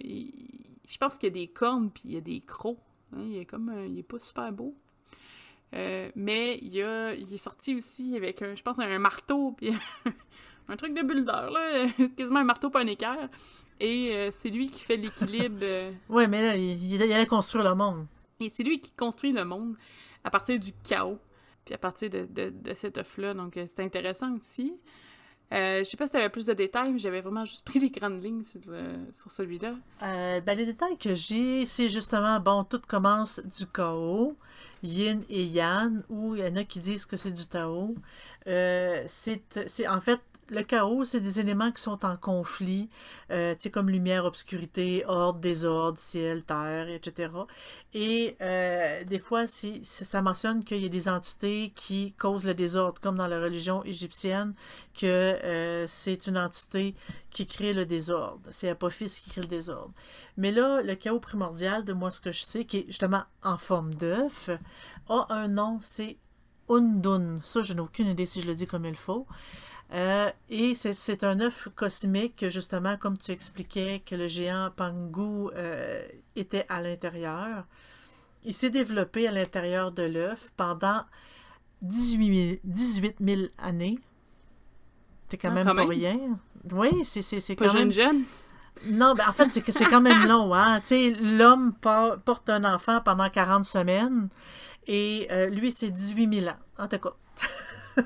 je pense qu'il y a des cornes puis il y a des crocs. hein. Il est comme. un- il est pas super beau. Euh, mais il, a, il est sorti aussi avec, un, je pense, un marteau, puis un truc de bulldozer, là, quasiment un marteau pas un équerre. Et euh, c'est lui qui fait l'équilibre, euh, Ouais, mais là, il, il allait construire le monde. et c'est lui qui construit le monde à partir du chaos, puis à partir de, de, de cet œuf-là. Donc euh, c'est intéressant aussi. Euh, je sais pas si tu avais plus de détails, mais j'avais vraiment juste pris les grandes lignes sur, sur celui-là. Euh, ben, les détails que j'ai, c'est justement, bon, tout commence du chaos, yin et yang, ou il y en a qui disent que c'est du Tao. Euh, c'est en fait, le chaos, c'est des éléments qui sont en conflit, euh, comme lumière, obscurité, ordre, désordre, ciel, terre, etc. Et euh, des fois, si, si- ça mentionne qu'il y a des entités qui causent le désordre, comme dans la religion égyptienne, que euh, c'est une entité qui crée le désordre. C'est Apophis qui crée le désordre. Mais là, le chaos primordial, de moi ce que je sais, qui est justement en forme d'œuf, a un nom, c'est Undun. Ça, je n'ai aucune idée si je le dis comme il faut. Euh, et c'est- un œuf cosmique, que, justement, comme tu expliquais, que le géant Pangu euh, était à l'intérieur. Il s'est développé à l'intérieur de l'œuf pendant 18 000, 18 000 années. C'est quand Ah, même quand pas même? rien. Oui, c'est quand même jeune? Jeune. non, ben en fait, c'est quand même long. Hein? Tu sais, l'homme por- porte un enfant pendant 40 semaines et euh, lui, c'est 18 000 ans. En tout cas.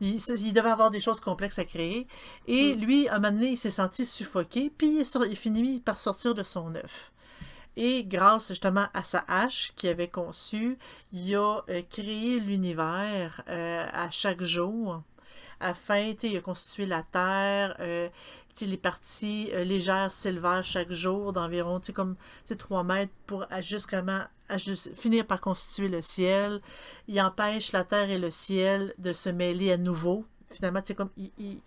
Il, il, devait avoir des choses complexes à créer. Et Mm. lui, à un moment donné, il s'est senti suffoqué, puis il, finit par sortir de son œuf. Et grâce justement à sa hache qu'il avait conçue, il a euh, créé l'univers euh, à chaque jour afin, il a constitué la Terre, euh, les parties euh, légères s'élevèrent chaque jour d'environ, comme, tu sais, 3 mètres pour à justement, à juste- finir par constituer le ciel. Il empêche la Terre et le ciel de se mêler à nouveau. Finalement, sais, comme, il, il,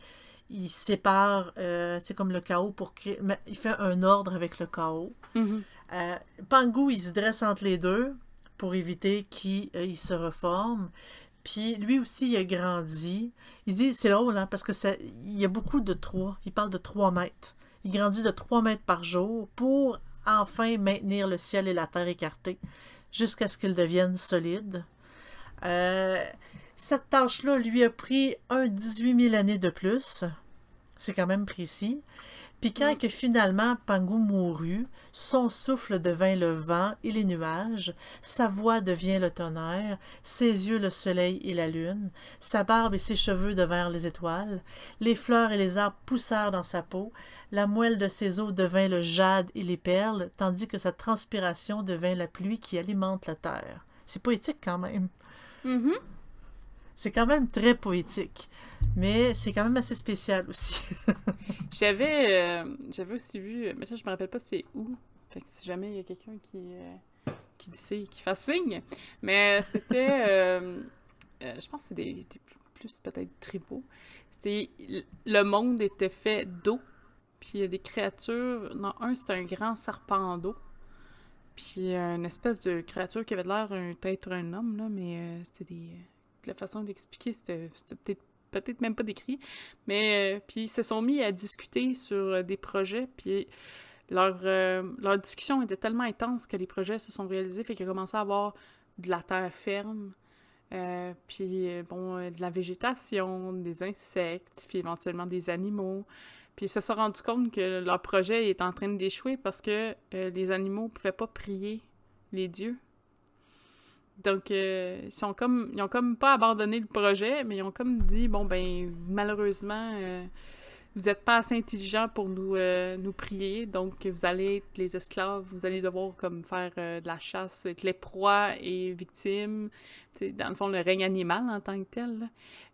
il sépare, euh, c'est comme le chaos pour créer, mais il fait un ordre avec le chaos. Mhm. Euh, Pangu, il se dresse entre les deux pour éviter qu'il euh, se reforme. Puis lui aussi, il a grandi. Il dit, c'est drôle, hein, parce que ça, il y a beaucoup de 3. Il parle de 3 mètres. Il grandit de 3 mètres par jour pour enfin maintenir le ciel et la terre écartés jusqu'à ce qu'ils deviennent solides. Euh, cette tâche-là lui a pris un 18 000 années de plus. C'est quand même précis. Puis quand Mm. que finalement Pangu mourut, son souffle devint le vent et les nuages, sa voix devient le tonnerre, ses yeux le soleil et la lune, sa barbe et ses cheveux devinrent les étoiles, les fleurs et les arbres poussèrent dans sa peau, la moelle de ses os devint le jade et les perles, tandis que sa transpiration devint la pluie qui alimente la terre. C'est poétique quand même. Mhm. C'est quand même très poétique. Mais c'est quand même assez spécial aussi. J'avais euh, j'avais aussi vu, mais là, je me rappelle pas c'est où. Fait que si jamais il y a quelqu'un qui, euh, qui le sait, qui fasse signe. Mais c'était, euh, euh, je pense que c'est des, des plus, plus peut-être tribaux. C'était, le monde était fait d'eau. Puis il y a des créatures. Non, un, c'était un grand serpent d'eau. Puis euh, une espèce de créature qui avait l'air peut-être un homme, là, mais euh, c'était des. La façon d'expliquer, c'était peut-être peut-être même pas décrit. Mais euh, puis ils se sont mis à discuter sur euh, des projets, puis leur, euh, discussion était tellement intense que les projets se sont réalisés, fait qu'ils commencé à avoir de la terre ferme, euh, puis euh, bon, euh, de la végétation, des insectes, puis éventuellement des animaux. Puis ils se sont rendus compte que leur projet est en train d'échouer parce que euh, les animaux pouvaient pas prier les dieux. Donc, euh, ils, sont comme pas abandonné le projet, mais ils ont comme dit bon, ben, malheureusement, euh, vous n'êtes pas assez intelligents pour nous, euh, nous prier, donc vous allez être les esclaves, vous allez devoir comme faire euh, de la chasse, être les proies et victimes. Dans le fond, le règne animal en tant que tel.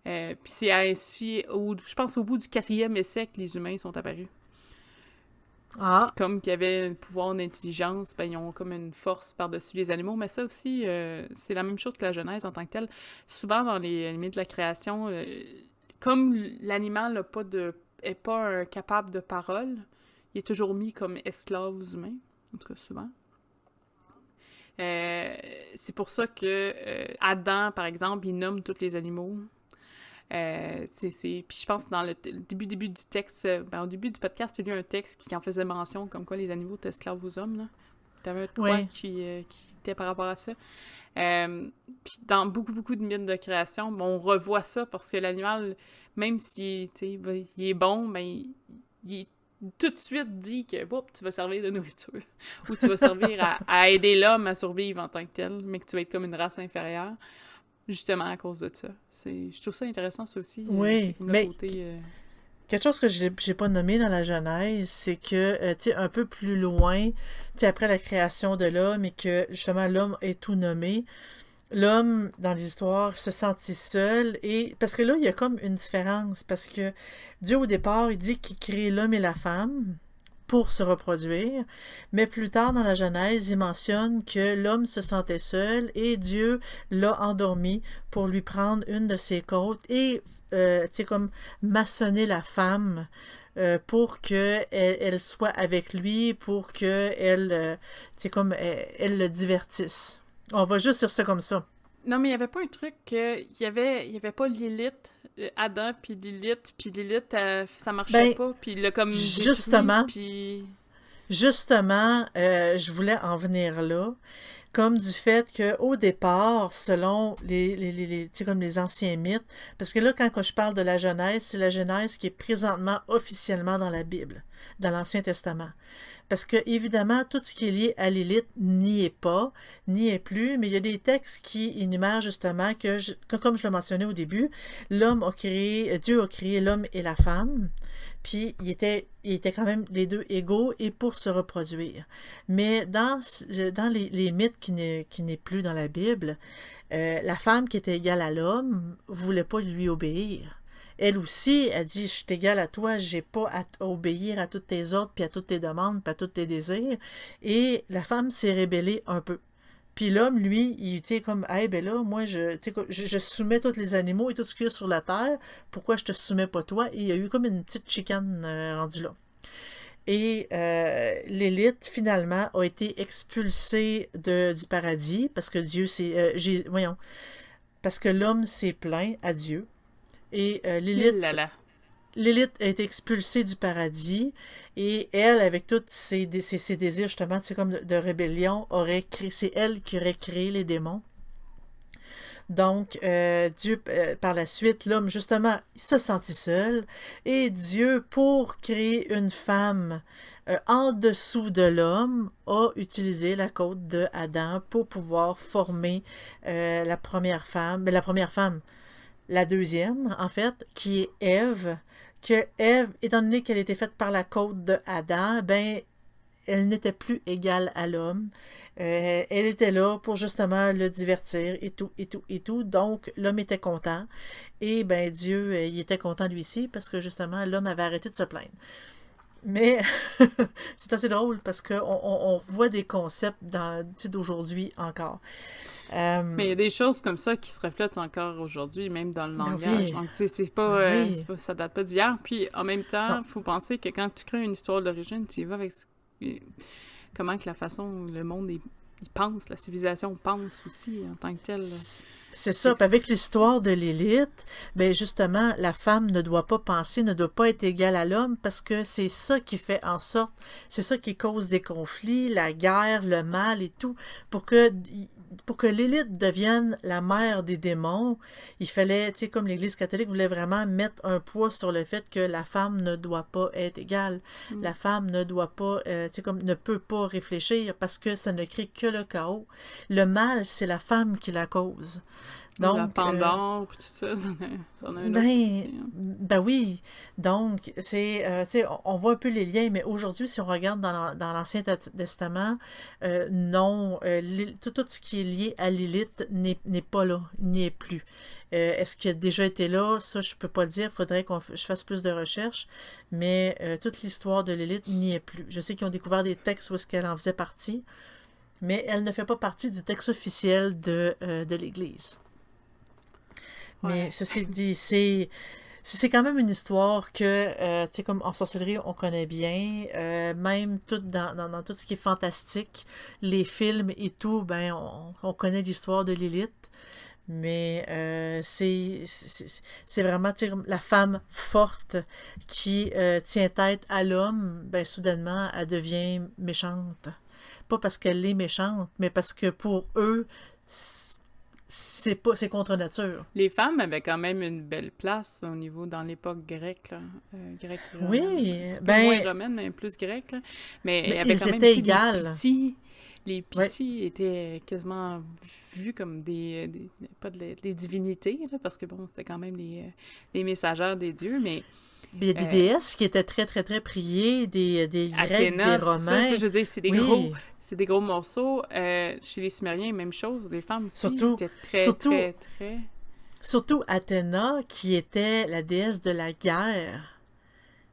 Euh, Puis c'est ainsi, au, je pense au bout du quatrième essai que les humains sont apparus. Ah, Comme qu'il y avait un pouvoir d'intelligence, ben, ils ont comme une force par-dessus les animaux. Mais ça aussi, c'est la même chose que la Genèse en tant que telle. Souvent, dans les mythes de la création, comme l'animal n'a pas de est pas euh, capable de parole, il est toujours mis comme esclave aux humains. En tout cas, souvent. Euh, c'est pour ça que euh, Adam, par exemple, il nomme tous les animaux. Euh, c'est, c'est... Puis je pense que dans le, t- le début, début du texte, ben, au début du podcast, j'ai lu un texte qui en faisait mention, comme quoi les animaux étaient esclaves aux hommes. Là. T'avais un Ouais. qui, euh, qui était par rapport à ça. Euh, puis dans beaucoup, beaucoup de mythes de création, bon, on revoit ça parce que l'animal, même s'il va- il est bon, ben, il, il est tout de suite dit que Oups, tu vas servir de nourriture ou tu vas servir à, à aider l'homme à survivre en tant que tel, mais que tu vas être comme une race inférieure, justement à cause de ça. Je trouve ça intéressant, ça aussi. euh, Oui, mais- côté, euh, Quelque chose que je n'ai pas nommé dans la Genèse, c'est que, euh, tu sais, un peu plus loin, tu sais, après la création de l'homme et que, justement, l'homme est tout nommé, l'homme, dans l'histoire, se sentit seul et... Parce que là, il y a comme une différence, parce que Dieu, au départ, il dit qu'il crée l'homme et la femme pour se reproduire, mais plus tard dans la Genèse, il mentionne que l'homme se sentait seul et Dieu l'a endormi pour lui prendre une de ses côtes et, euh, tu comme maçonner la femme euh, pour que elle, soit avec lui, pour que elle, euh, tu comme elle, elle le divertisse. On va juste dire ça comme ça. Non, mais il y avait pas un truc que il y avait y avait pas Lilith, euh, Adam puis Lilith, puis Lilith euh, ça marchait Ben, pas, puis il comme détruit, justement. puis Justement, euh, je voulais en venir là, comme du fait que au départ, selon les, anciens mythes, parce que là, quand je parle de la Genèse, c'est la Genèse qui est présentement officiellement dans la Bible, dans l'Ancien Testament. Parce que, évidemment, tout ce qui est lié à Lilith n'y est pas, n'y est plus, mais il y a des textes qui énumèrent justement que, comme je le mentionnais au début, l'homme a créé, Dieu a créé l'homme et la femme, puis il était, il était quand même les deux égaux et pour se reproduire. Mais dans, les, mythes qui n'est plus dans la Bible, euh, la femme qui était égale à l'homme voulait pas lui obéir elle aussi, a dit, je suis égale à toi, j'ai pas à obéir à toutes tes ordres, puis à toutes tes demandes, puis à tous tes désirs. Et la femme s'est rébellée un peu. Puis l'homme, lui, il était comme, hey, ben là, moi, je, je, je, soumets tous les animaux et tout ce qu'il y a sur la terre, pourquoi je te soumets pas toi? Et il y a eu comme une petite chicane euh, rendue là. Et euh, l'élite, finalement, a été expulsée du paradis parce que Dieu s'est. Euh, voyons. Parce que l'homme s'est plaint à Dieu. Et euh, Lilith, été expulsée du paradis et elle, avec tous ses, désirs justement, c'est comme de, rébellion, aurait créé, c'est elle qui aurait créé les démons. Donc, euh, Dieu, euh, par la suite, l'homme, justement, il se sentit seul. Et Dieu, pour créer une femme en dessous de l'homme, a utilisé la côte de Adam pour pouvoir former la première femme. Ben, la première femme, la deuxième, en fait, qui est Ève, que Ève, étant donné qu'elle était faite par la côte de Adam, ben, elle n'était plus égale à l'homme. Euh, elle était là pour justement le divertir et tout, et tout, et tout. Donc, l'homme était content. Et ben, Dieu, euh, il était content lui aussi parce que justement, l'homme avait arrêté de se plaindre. Mais c'est assez drôle parce qu'on on, voit des concepts d'aujourd'hui encore. Euh, Mais il y a des choses comme ça qui se reflètent encore aujourd'hui, même dans le ben langage. Donc, c'est pas, euh, pas, Ça date pas d'hier. Puis, en même temps, il faut penser que quand tu crées une histoire d'origine, tu y vas avec comment que la façon, le monde il pense, la civilisation pense aussi en tant que telle. C'est ça. avec l'histoire de l'élite, ben justement, la femme ne doit pas penser, ne doit pas être égale à l'homme parce que c'est ça qui fait en sorte, c'est ça qui cause des conflits, la guerre, le mal et tout, pour que pour que l'élite devienne la mère des démons, il fallait, tu sais, comme l'Église catholique voulait vraiment mettre un poids sur le fait que la femme ne doit pas être égale. Mm. La femme ne doit pas, euh, tu sais, comme ne peut pas réfléchir parce que ça ne crée que le chaos. Le mal, c'est la femme qui la cause. Donc, la Pandore, tout ça, ça en a, un ben, hein. ben oui. Donc, c'est, euh, tu sais, on, voit un peu les liens, mais aujourd'hui, si on regarde dans, l'Ancien Testament, euh, non, euh, tout, tout, ce qui est lié à Lilith n'est pas là, n'y est plus. Est-ce qu'il a déjà été là? Ça, je peux pas le dire. Il faudrait que je fasse plus de recherches. Mais toute l'histoire de Lilith n'y est plus. Je sais qu'ils ont découvert des textes où est-ce qu'elle en faisait partie, mais elle ne fait pas partie du texte officiel de, de l'Église. Mais ceci dit, c'est c'est quand même une histoire que, euh, tu sais, comme en sorcellerie, on connaît bien. Euh, même tout dans, dans, tout ce qui est fantastique, les films et tout, ben, on, on connaît l'histoire de Lilith. Mais euh, c'est vraiment la femme forte qui euh, tient tête à l'homme, ben soudainement, elle devient méchante. Pas parce qu'elle est méchante, mais parce que pour eux, c'est pas c'est contre nature. Les femmes avaient quand même une belle place au niveau dans l'époque grecque là, euh, grecque Oui, ben moins romaine mais plus grecque là. mais, mais avait quand même les petits les petits étaient quasiment vus comme des, pas des divinités là, parce que bon c'était quand même les, les messagères des dieux mais il y a des euh, déesses qui étaient très, très, très priées, des, des Grecs, des Romains. Ça, je veux dire, c'est des gros c'est des gros morceaux. Euh, chez les Sumériens, même chose. Des femmes aussi surtout, étaient très, surtout, très, très... Surtout Athéna, qui était la déesse de la guerre.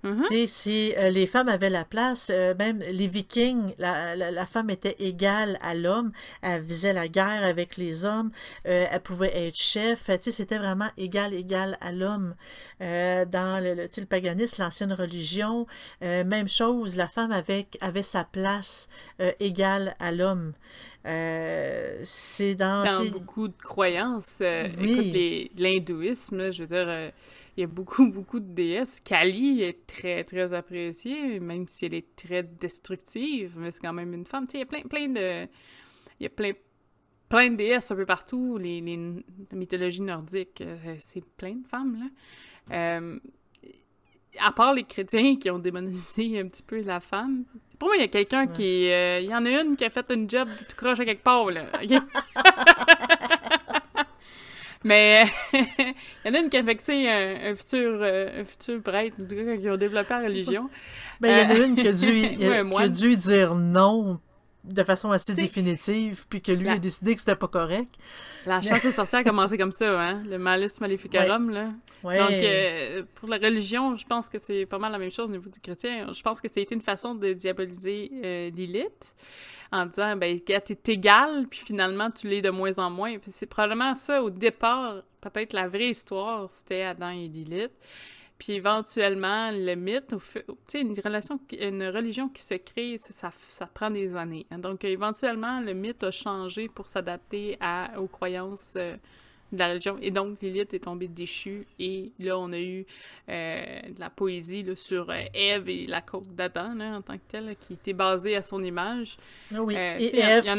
Mm-hmm. Si euh, les femmes avaient la place, euh, même les Vikings, la, la, femme était égale à l'homme, elle faisait la guerre avec les hommes, euh, elle pouvait être chef, c'était vraiment égal, égal à l'homme. dans le, le, paganisme, l'ancienne religion, même chose, la femme avait, avait sa place égale à l'homme. c'est dans, dans beaucoup de croyances. Écoute, l'hindouisme, je veux dire il y a beaucoup, beaucoup de déesses. Kali est très, très appréciée, même si elle est très destructive, mais c'est quand même une femme. Tu sais, il y a plein, plein de... Il y a plein, plein de déesses un peu partout, les, les la mythologie nordique, euh, c'est plein de femmes, là. Euh, à part les chrétiens qui ont démonisé un petit peu la femme, Pour moi, il y a quelqu'un qui. euh, y en a une qui a fait une job tout croche à quelque part, là. Mais il y en a une qui a sais, un, un futur, euh, un futur prêtre, en tout cas, qui ont développé la religion. Ben, il y en a Euh, une qui a, dû, ouais, qui a dû dire non de façon assez T'sais, définitive, puis que lui la- a décidé que c'était pas correct. La chasse aux sorcières a commencé comme ça, hein? Le malus maleficarum, là. Ouais. Donc, euh, pour la religion, je pense que c'est pas mal la même chose au niveau du chrétien. Je pense que ça a été une façon de diaboliser euh, Lilith en disant, ben, t'es égal, puis finalement, tu l'es de moins en moins. Puis c'est probablement ça, au départ, peut-être la vraie histoire, c'était Adam et Lilith. Puis éventuellement, le mythe, tu sais, une relation, une religion qui se crée, ça, ça, prend des années. Donc, éventuellement, le mythe a changé pour s'adapter aux croyances euh, de la religion. Et donc, Lilith est tombée déchue. Et là, on a eu euh, de la poésie là, sur euh, Ève et la côte d'Adam, en tant que telle, qui était basée à son image. Ah oui. euh, et Ève a-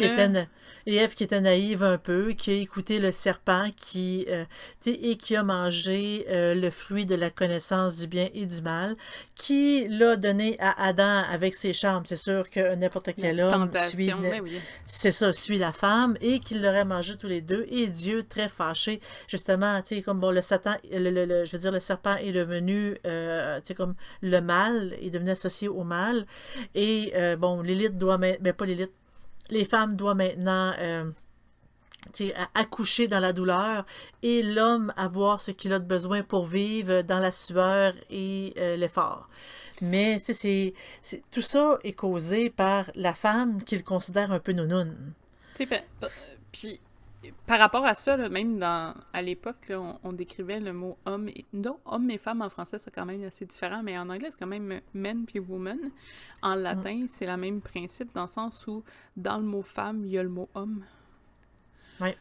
qui était naïve un peu, qui a écouté le serpent qui, euh, et qui a mangé euh, le fruit de la connaissance du bien et du mal, qui l'a donné à Adam avec ses charmes. C'est sûr que n'importe quel La homme suit, ben oui. c'est ça, suit la femme, et qu'ils l'auraient mangé tous les deux, et Dieu, très fâché, justement, tu sais, comme bon, le Satan, le, le- le- je veux dire, le serpent est devenu, euh, tu sais, comme le mal, est devenu associé au mal, et euh, bon, l'élite doit, mais ben, pas l'élite, les femmes doivent maintenant, euh, accoucher dans la douleur, et l'homme avoir ce qu'il a de besoin pour vivre dans la sueur et euh, l'effort. Mais, c'est- tout ça est causé par la femme qu'il considère un peu pa- pa- puis par rapport à ça, là, même dans, à l'époque, on, on décrivait le mot homme et non, homme et femme en français, c'est quand même assez différent, mais en anglais, c'est quand même men puis woman. En latin, c'est le même principe dans le sens où dans le mot femme, il y a le mot homme. Ouais.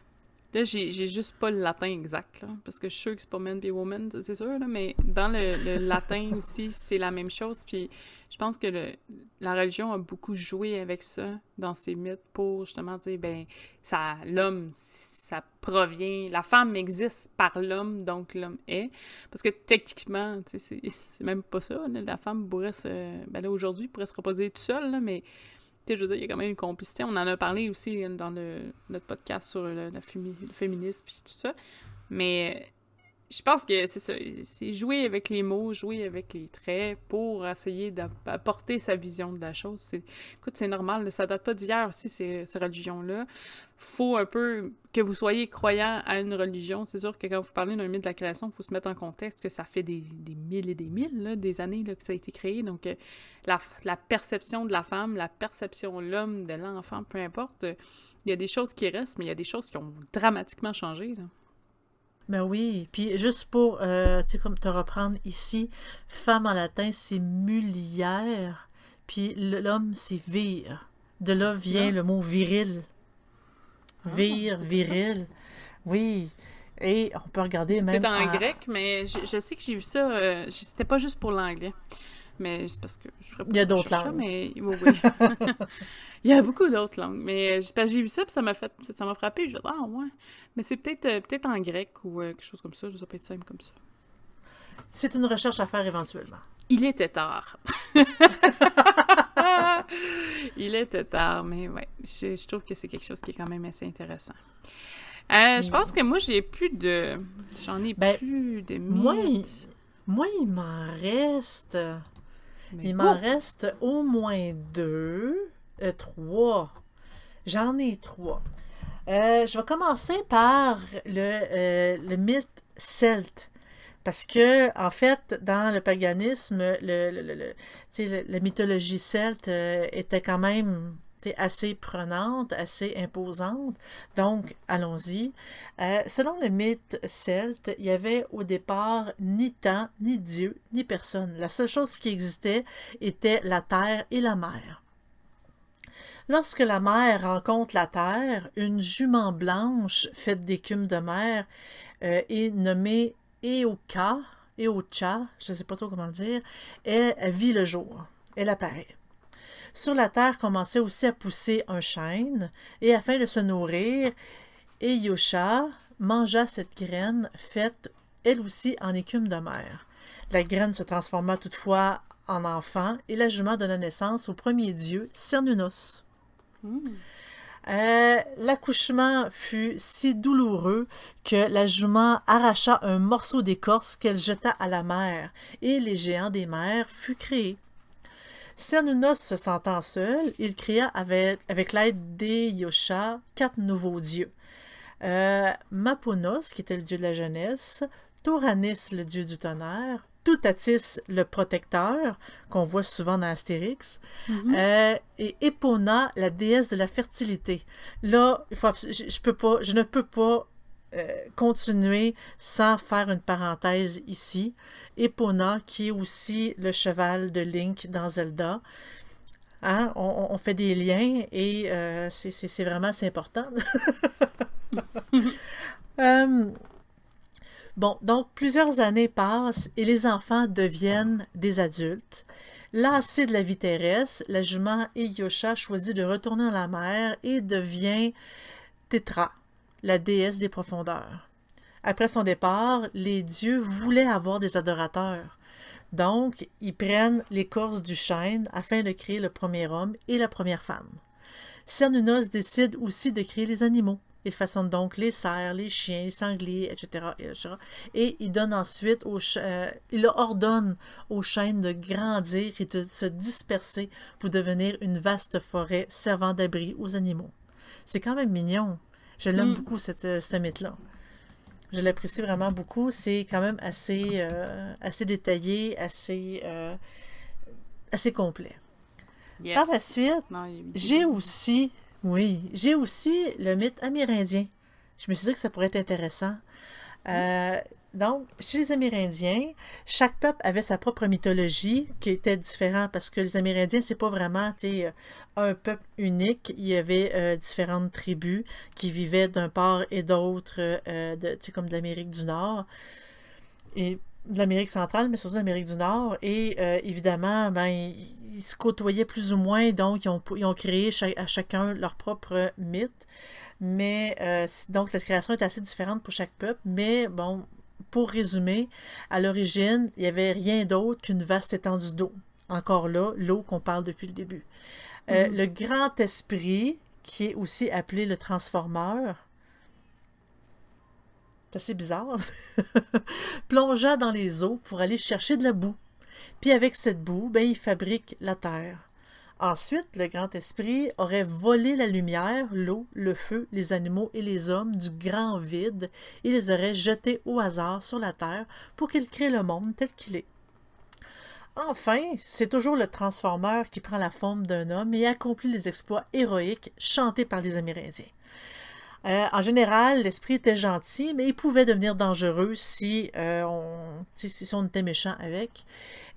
Là, j'ai juste pas le latin exact, là, parce que je suis sûre que c'est pas men puis woman, c'est sûr, là, mais dans le, le latin aussi, c'est la même chose. Puis je pense que le, la religion a beaucoup joué avec ça dans ses mythes pour justement dire, ben, ça, l'homme, ça provient, la femme existe par l'homme, donc l'homme est. Parce que techniquement, tu sais, c'est même pas ça, là, la femme pourrait se, ben là, aujourd'hui, pourrait se reposer toute seule, là, mais je veux dire, il y a quand même une complicité. On en a parlé aussi dans le, notre podcast sur le, le féminisme puis tout ça. Mais je pense que c'est jouer avec les mots, jouer avec les traits pour essayer d'apporter sa vision de la chose. C'est, écoute, c'est normal. Ça date pas d'hier aussi, ces, religions-là. Faut un peu que vous soyez croyant à une religion. C'est sûr que quand vous parlez d'un mythe de la création, il faut se mettre en contexte que ça fait des, mille et des mille, des années que ça a été créé. Donc, euh, la, la perception de la femme, la perception de l'homme, de l'enfant, peu importe, euh, il y a des choses qui restent, mais il y a des choses qui ont dramatiquement changé. Ben oui, puis juste pour, euh, comme te reprendre ici, femme en latin, c'est mulière, puis l'homme, c'est vir. De là vient Ah. le mot viril. Vir, viril. Oui. Et on peut regarder même... peut-être en grec, mais je, je sais que j'ai vu ça. euh, C'était pas juste pour l'anglais. Mais c'est parce que je Il y a d'autres langues. Mais oui, oui. Il y a beaucoup d'autres langues. Mais euh, j'ai vu ça, puis ça m'a fait. Ça m'a frappé. Je dis, ah ouais. Mais c'est peut-être euh, peut-être en grec ou euh, quelque chose comme ça. Ça peut être simple comme ça. C'est une recherche à faire éventuellement. Il était tard. Il était tard, mais ouais, je, je trouve que c'est quelque chose qui est quand même assez intéressant. Euh, je pense que moi, j'ai plus de... J'en ai Ben, plus de moi, il-. Moi, il m'en reste... Mais Il m'en reste au moins deux, euh, trois. J'en ai trois. Euh, je vais commencer par le, euh, le mythe celte. Parce que, en fait, dans le paganisme, le, le- le- la mythologie celte était quand même assez prenante, assez imposante. Donc, allons-y. Euh, selon le mythe celte, il y avait au départ ni temps, ni Dieu, ni personne. La seule chose qui existait était la terre et la mer. Lorsque la mer rencontre la terre, une jument blanche faite d'écume de mer euh, est nommée Eoka, Eocha, je ne sais pas trop comment le dire, elle vit le jour. Elle apparaît. Sur la terre commençait aussi à pousser un chêne, et afin de se nourrir, Eyosha mangea cette graine faite elle aussi en écume de mer. La graine se transforma toutefois en enfant et la jument donna naissance au premier dieu, Cernunos. Euh, L'accouchement fut si douloureux que la jument arracha un morceau d'écorce qu'elle jeta à la mer, et les géants des mers fut créé. Cernunos se sentant seul, il créa avec, avec l'aide des Yosha quatre nouveaux dieux. Euh, Maponos, qui était le dieu de la jeunesse, Toranis, le dieu du tonnerre, Toutatis, le protecteur, qu'on voit souvent dans Astérix, Mhm. euh, et Epona, la déesse de la fertilité. Là, il faut abs- je, je peux pas, je ne peux pas euh, continuer sans faire une parenthèse ici. Epona, qui est aussi le cheval de Link dans Zelda. Hein, on, fait des liens et euh, c'est- vraiment important. Euh, bon, donc plusieurs années passent et les enfants deviennent des adultes. Lassée de la vie terrestre, la jument Eyosha choisit de retourner dans la mer et devient Tétra, la déesse des profondeurs. Après son départ, les dieux voulaient avoir des adorateurs. Donc, ils prennent l'écorce du chêne afin de créer le premier homme et la première femme. Cernunos décide aussi de créer les animaux. Il façonne donc les cerfs, les chiens, les sangliers, etc. etc. Et il donne ensuite au euh, il ordonne aux chênes de grandir et de se disperser pour devenir une vaste forêt servant d'abri aux animaux. C'est quand même mignon. Je l'aime Mm. beaucoup, cette, euh, ce mythe-là. Je l'apprécie vraiment beaucoup. C'est quand même assez, euh, assez détaillé, assez, euh, assez complet. Yes. Par la suite, j'ai aussi, oui, j'ai aussi le mythe amérindien. Je me suis dit que ça pourrait être intéressant. Euh, donc, chez les Amérindiens, chaque peuple avait sa propre mythologie qui était différente parce que les Amérindiens, c'est pas vraiment sais, un peuple unique. Il y avait euh, différentes tribus qui vivaient d'un part et d'autre, euh, comme de l'Amérique du Nord et de l'Amérique centrale, mais surtout de l'Amérique du Nord. Et euh, évidemment, ben, ils, se côtoyaient plus ou moins, donc ils ont, ils ont créé à chacun leur propre mythe. Mais euh, donc la création est assez différente pour chaque peuple. Mais bon, pour résumer, à l'origine, il n'y avait rien d'autre qu'une vaste étendue d'eau. Encore là, l'eau qu'on parle depuis le début. Euh, Mhm. Le grand esprit, qui est aussi appelé le transformeur, c'est assez bizarre, plongea dans les eaux pour aller chercher de la boue. Puis avec cette boue, ben, il fabrique la terre. Ensuite, le grand esprit aurait volé la lumière, l'eau, le feu, les animaux et les hommes du grand vide et les aurait jetés au hasard sur la terre pour qu'il crée le monde tel qu'il est. Enfin, c'est toujours le transformeur qui prend la forme d'un homme et accomplit les exploits héroïques chantés par les Amérindiens. Euh, en général, l'esprit était gentil, mais il pouvait devenir dangereux si, euh, on, était méchant avec.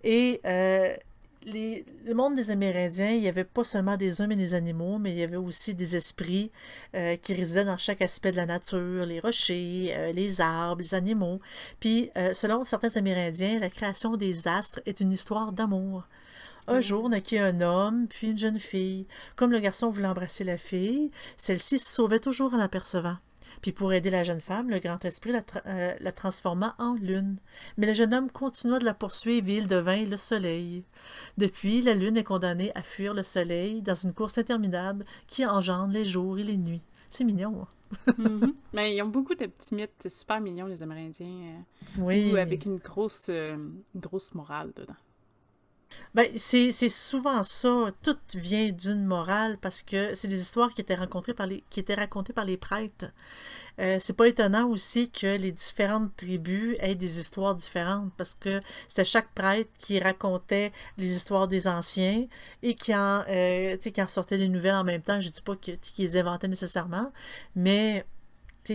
Et euh, les- le monde des Amérindiens, il n'y avait pas seulement des hommes et des animaux, mais il y avait aussi des esprits euh, qui résidaient dans chaque aspect de la nature, les rochers, euh, les arbres, les animaux. Puis, euh, selon certains Amérindiens, la création des astres est une histoire d'amour. Un jour naquit un homme, puis une jeune fille. Comme le garçon voulait embrasser la fille, celle-ci se sauvait toujours en l'apercevant. Puis pour aider la jeune femme, le grand esprit la, tra- euh, la transforma en lune. Mais le jeune homme continua de la poursuivre et il devint le soleil. Depuis, la lune est condamnée à fuir le soleil dans une course interminable qui engendre les jours et les nuits. C'est mignon. hein? Mhm. Mais ils ont beaucoup de petits mythes, c'est super mignon, les Amérindiens. euh, Oui. ou avec une grosse, euh, une grosse morale dedans. Ben, c'est souvent ça. Tout vient d'une morale parce que c'est des histoires qui étaient, rencontrées par les, qui étaient racontées par les prêtres. Euh, c'est pas étonnant aussi que les différentes tribus aient des histoires différentes parce que c'était chaque prêtre qui racontait les histoires des anciens et qui en, euh, qui sortait des nouvelles en même temps. Je dis pas qu'ils les inventaient nécessairement, mais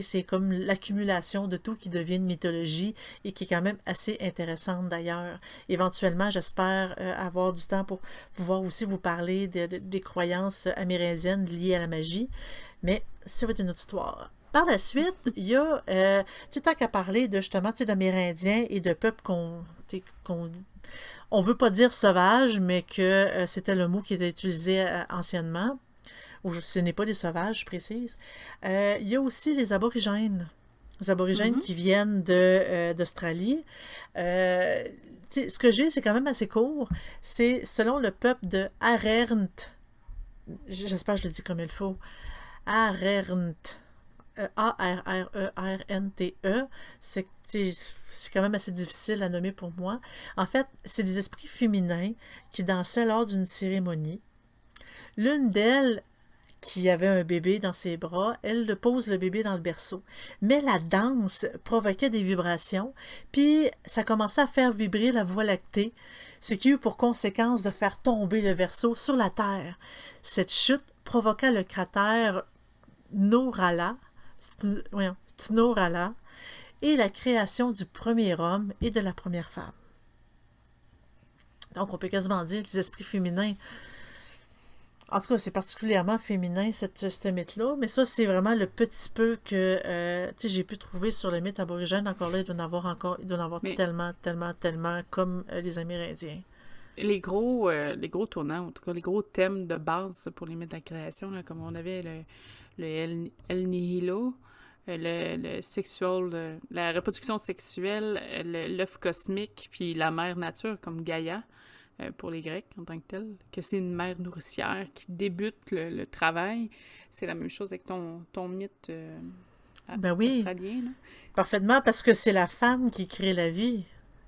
c'est comme l'accumulation de tout qui devient une mythologie et qui est quand même assez intéressante d'ailleurs. Éventuellement, j'espère euh, avoir du temps pour pouvoir aussi vous parler de- de- des croyances amérindiennes liées à la magie, mais ça va être une autre histoire. Par la suite, il y a, euh, tant qu'à parler de justement, d'Amérindiens et de peuples qu'on, on veut pas dire sauvage, mais que euh, c'était le mot qui était utilisé euh, anciennement, ou ce n'est pas des sauvages, je précise. Euh, il y a aussi les aborigènes. Les aborigènes Mhm. qui viennent euh, d'Australie. Euh, ce que j'ai, c'est quand même assez court. C'est selon le peuple de Arernt. J'espère que je le dis comme il faut. Arernt. A-R-R-E-R-N-T-E. C'est c'est quand même assez difficile à nommer pour moi. En fait, c'est des esprits féminins qui dansaient lors d'une cérémonie. L'une d'elles qui avait un bébé dans ses bras, elle pose le bébé dans le berceau. Mais la danse provoquait des vibrations, puis ça commençait à faire vibrer la voie lactée, ce qui eut pour conséquence de faire tomber le berceau sur la Terre. Cette chute provoqua le cratère Norala, Tnorala, et la création du premier homme et de la première femme. Donc, on peut quasiment dire que les esprits féminins en tout cas, c'est particulièrement féminin, cette, ce mythe-là. Mais ça, c'est vraiment le petit peu que euh, j'ai pu trouver sur le mythe aborigène. Encore là, il doit en avoir encore, il doit en avoir tellement, tellement, tellement comme euh, les Amérindiens. Les gros, euh, les gros tournants, en tout cas, les gros thèmes de base pour les mythes de la création, comme on avait le, le El, Nihilo, le, le sexual, la reproduction sexuelle, l'œuf cosmique, puis la mère nature comme Gaïa. Euh, pour les Grecs en tant que tel, que c'est une mère nourricière qui débute le, travail. C'est la même chose avec ton, ton mythe euh, ben oui. Parfaitement, parce que c'est la femme qui crée la vie.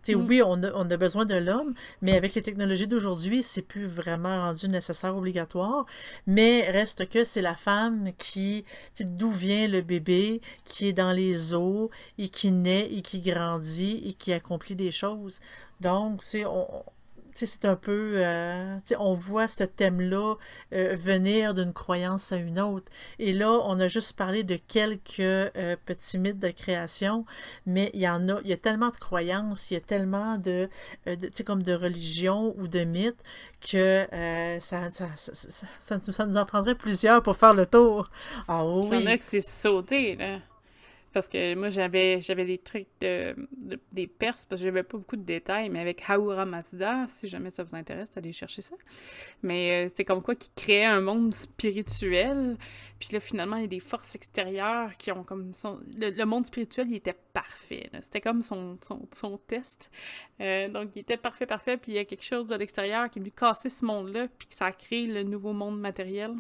Mm. Oui, on a, on a, besoin de l'homme, mais avec les technologies d'aujourd'hui, c'est plus vraiment rendu nécessaire, obligatoire. Mais reste que c'est la femme qui, d'où vient le bébé, qui est dans les eaux et qui naît et qui grandit et qui accomplit des choses. Donc, on, c'est un peu. Euh, on voit ce thème-là euh, venir d'une croyance à une autre. Et là, on a juste parlé de quelques euh, petits mythes de création, mais il y en a. Il y a tellement de croyances, il y a tellement de. de comme de religions ou de mythes que ça, ça, ça, ça, nous en prendrait plusieurs pour faire le tour. Ah oui. Il y en a que c'est sauté, là. Parce que moi, j'avais j'avais des trucs de, des Perses, parce que j'avais pas beaucoup de détails, mais avec Haura Mazda, si jamais ça vous intéresse, allez chercher ça. Mais euh, c'est comme quoi qui créait un monde spirituel. Puis là, finalement, il y a des forces extérieures qui ont comme son. Le, monde spirituel, il était parfait. C'était comme son, son, test. Euh, donc, il était parfait, parfait. Puis il y a quelque chose de l'extérieur qui est venu casser ce monde-là, puis que ça a créé le nouveau monde matériel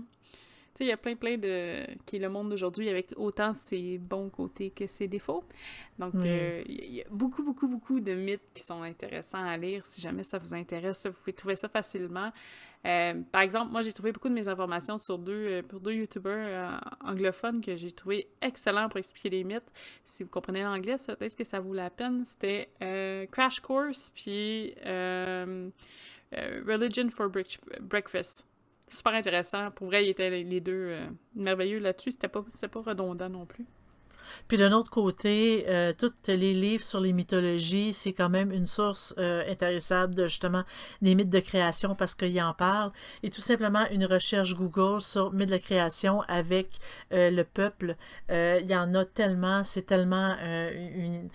sais, il y a plein, plein de. qui est le monde d'aujourd'hui avec autant ses bons côtés que ses défauts. Donc, euh, il y a beaucoup, beaucoup, beaucoup de mythes qui sont intéressants à lire. Si jamais ça vous intéresse, vous pouvez trouver ça facilement. Euh, par exemple, moi, j'ai trouvé beaucoup de mes informations sur deux, euh, pour deux YouTubers anglophones que j'ai trouvé excellents pour expliquer les mythes. Si vous comprenez l'anglais, peut-être que ça vaut la peine. C'était Crash Course, puis Religion for Breakfast super intéressant. Pour vrai, ils étaient les deux euh, merveilleux là-dessus. C'était pas, pas redondant non plus. Puis d'un autre côté, euh, tous les livres sur les mythologies, c'est quand même une source euh, intéressante de justement des mythes de création parce qu'il en parle. Et tout simplement une recherche Google sur mythes de création avec euh, le peuple. Il y en a tellement, c'est tellement une,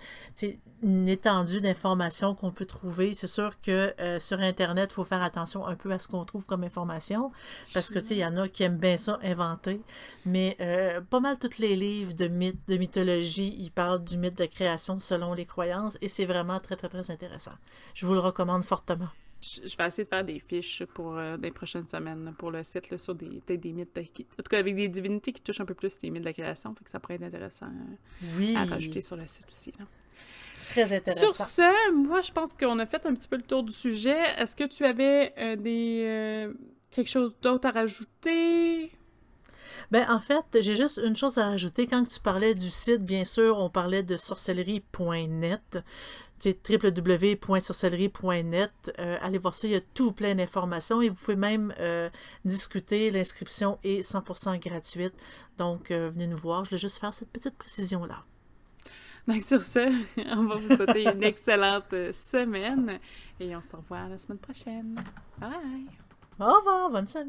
une, étendue d'informations qu'on peut trouver. C'est sûr que sur Internet, il faut faire attention un peu à ce qu'on trouve comme information parce que tu sais, il y en a qui aiment bien ça inventer. Mais pas mal tous les livres de mythes, de mythologie, il parle du mythe de création selon les croyances et c'est vraiment très, très, très intéressant. Je vous le recommande fortement. Je vais essayer de faire des fiches pour euh, les prochaines semaines pour le site sur des, des mythes, en tout cas avec des divinités qui touchent un peu plus les mythes de la création, fait que ça pourrait être intéressant euh, à rajouter sur le site aussi. Très intéressant. Sur ce, moi je pense qu'on a fait un petit peu le tour du sujet. Est-ce que tu avais euh, des quelque chose d'autre à rajouter? Ben, en fait, j'ai juste une chose à rajouter. Quand tu parlais du site, bien sûr, on parlait de sorcellerie.net www.sorcellerie.net. Euh, allez voir ça, il y a tout plein d'informations et vous pouvez même euh, discuter. L'inscription est 100% gratuite. Donc, euh, venez nous voir. Je voulais juste faire cette petite précision-là. Donc, sur ce, on va vous souhaiter une excellente semaine et on se revoit la semaine prochaine. Bye! Au revoir, bonne semaine!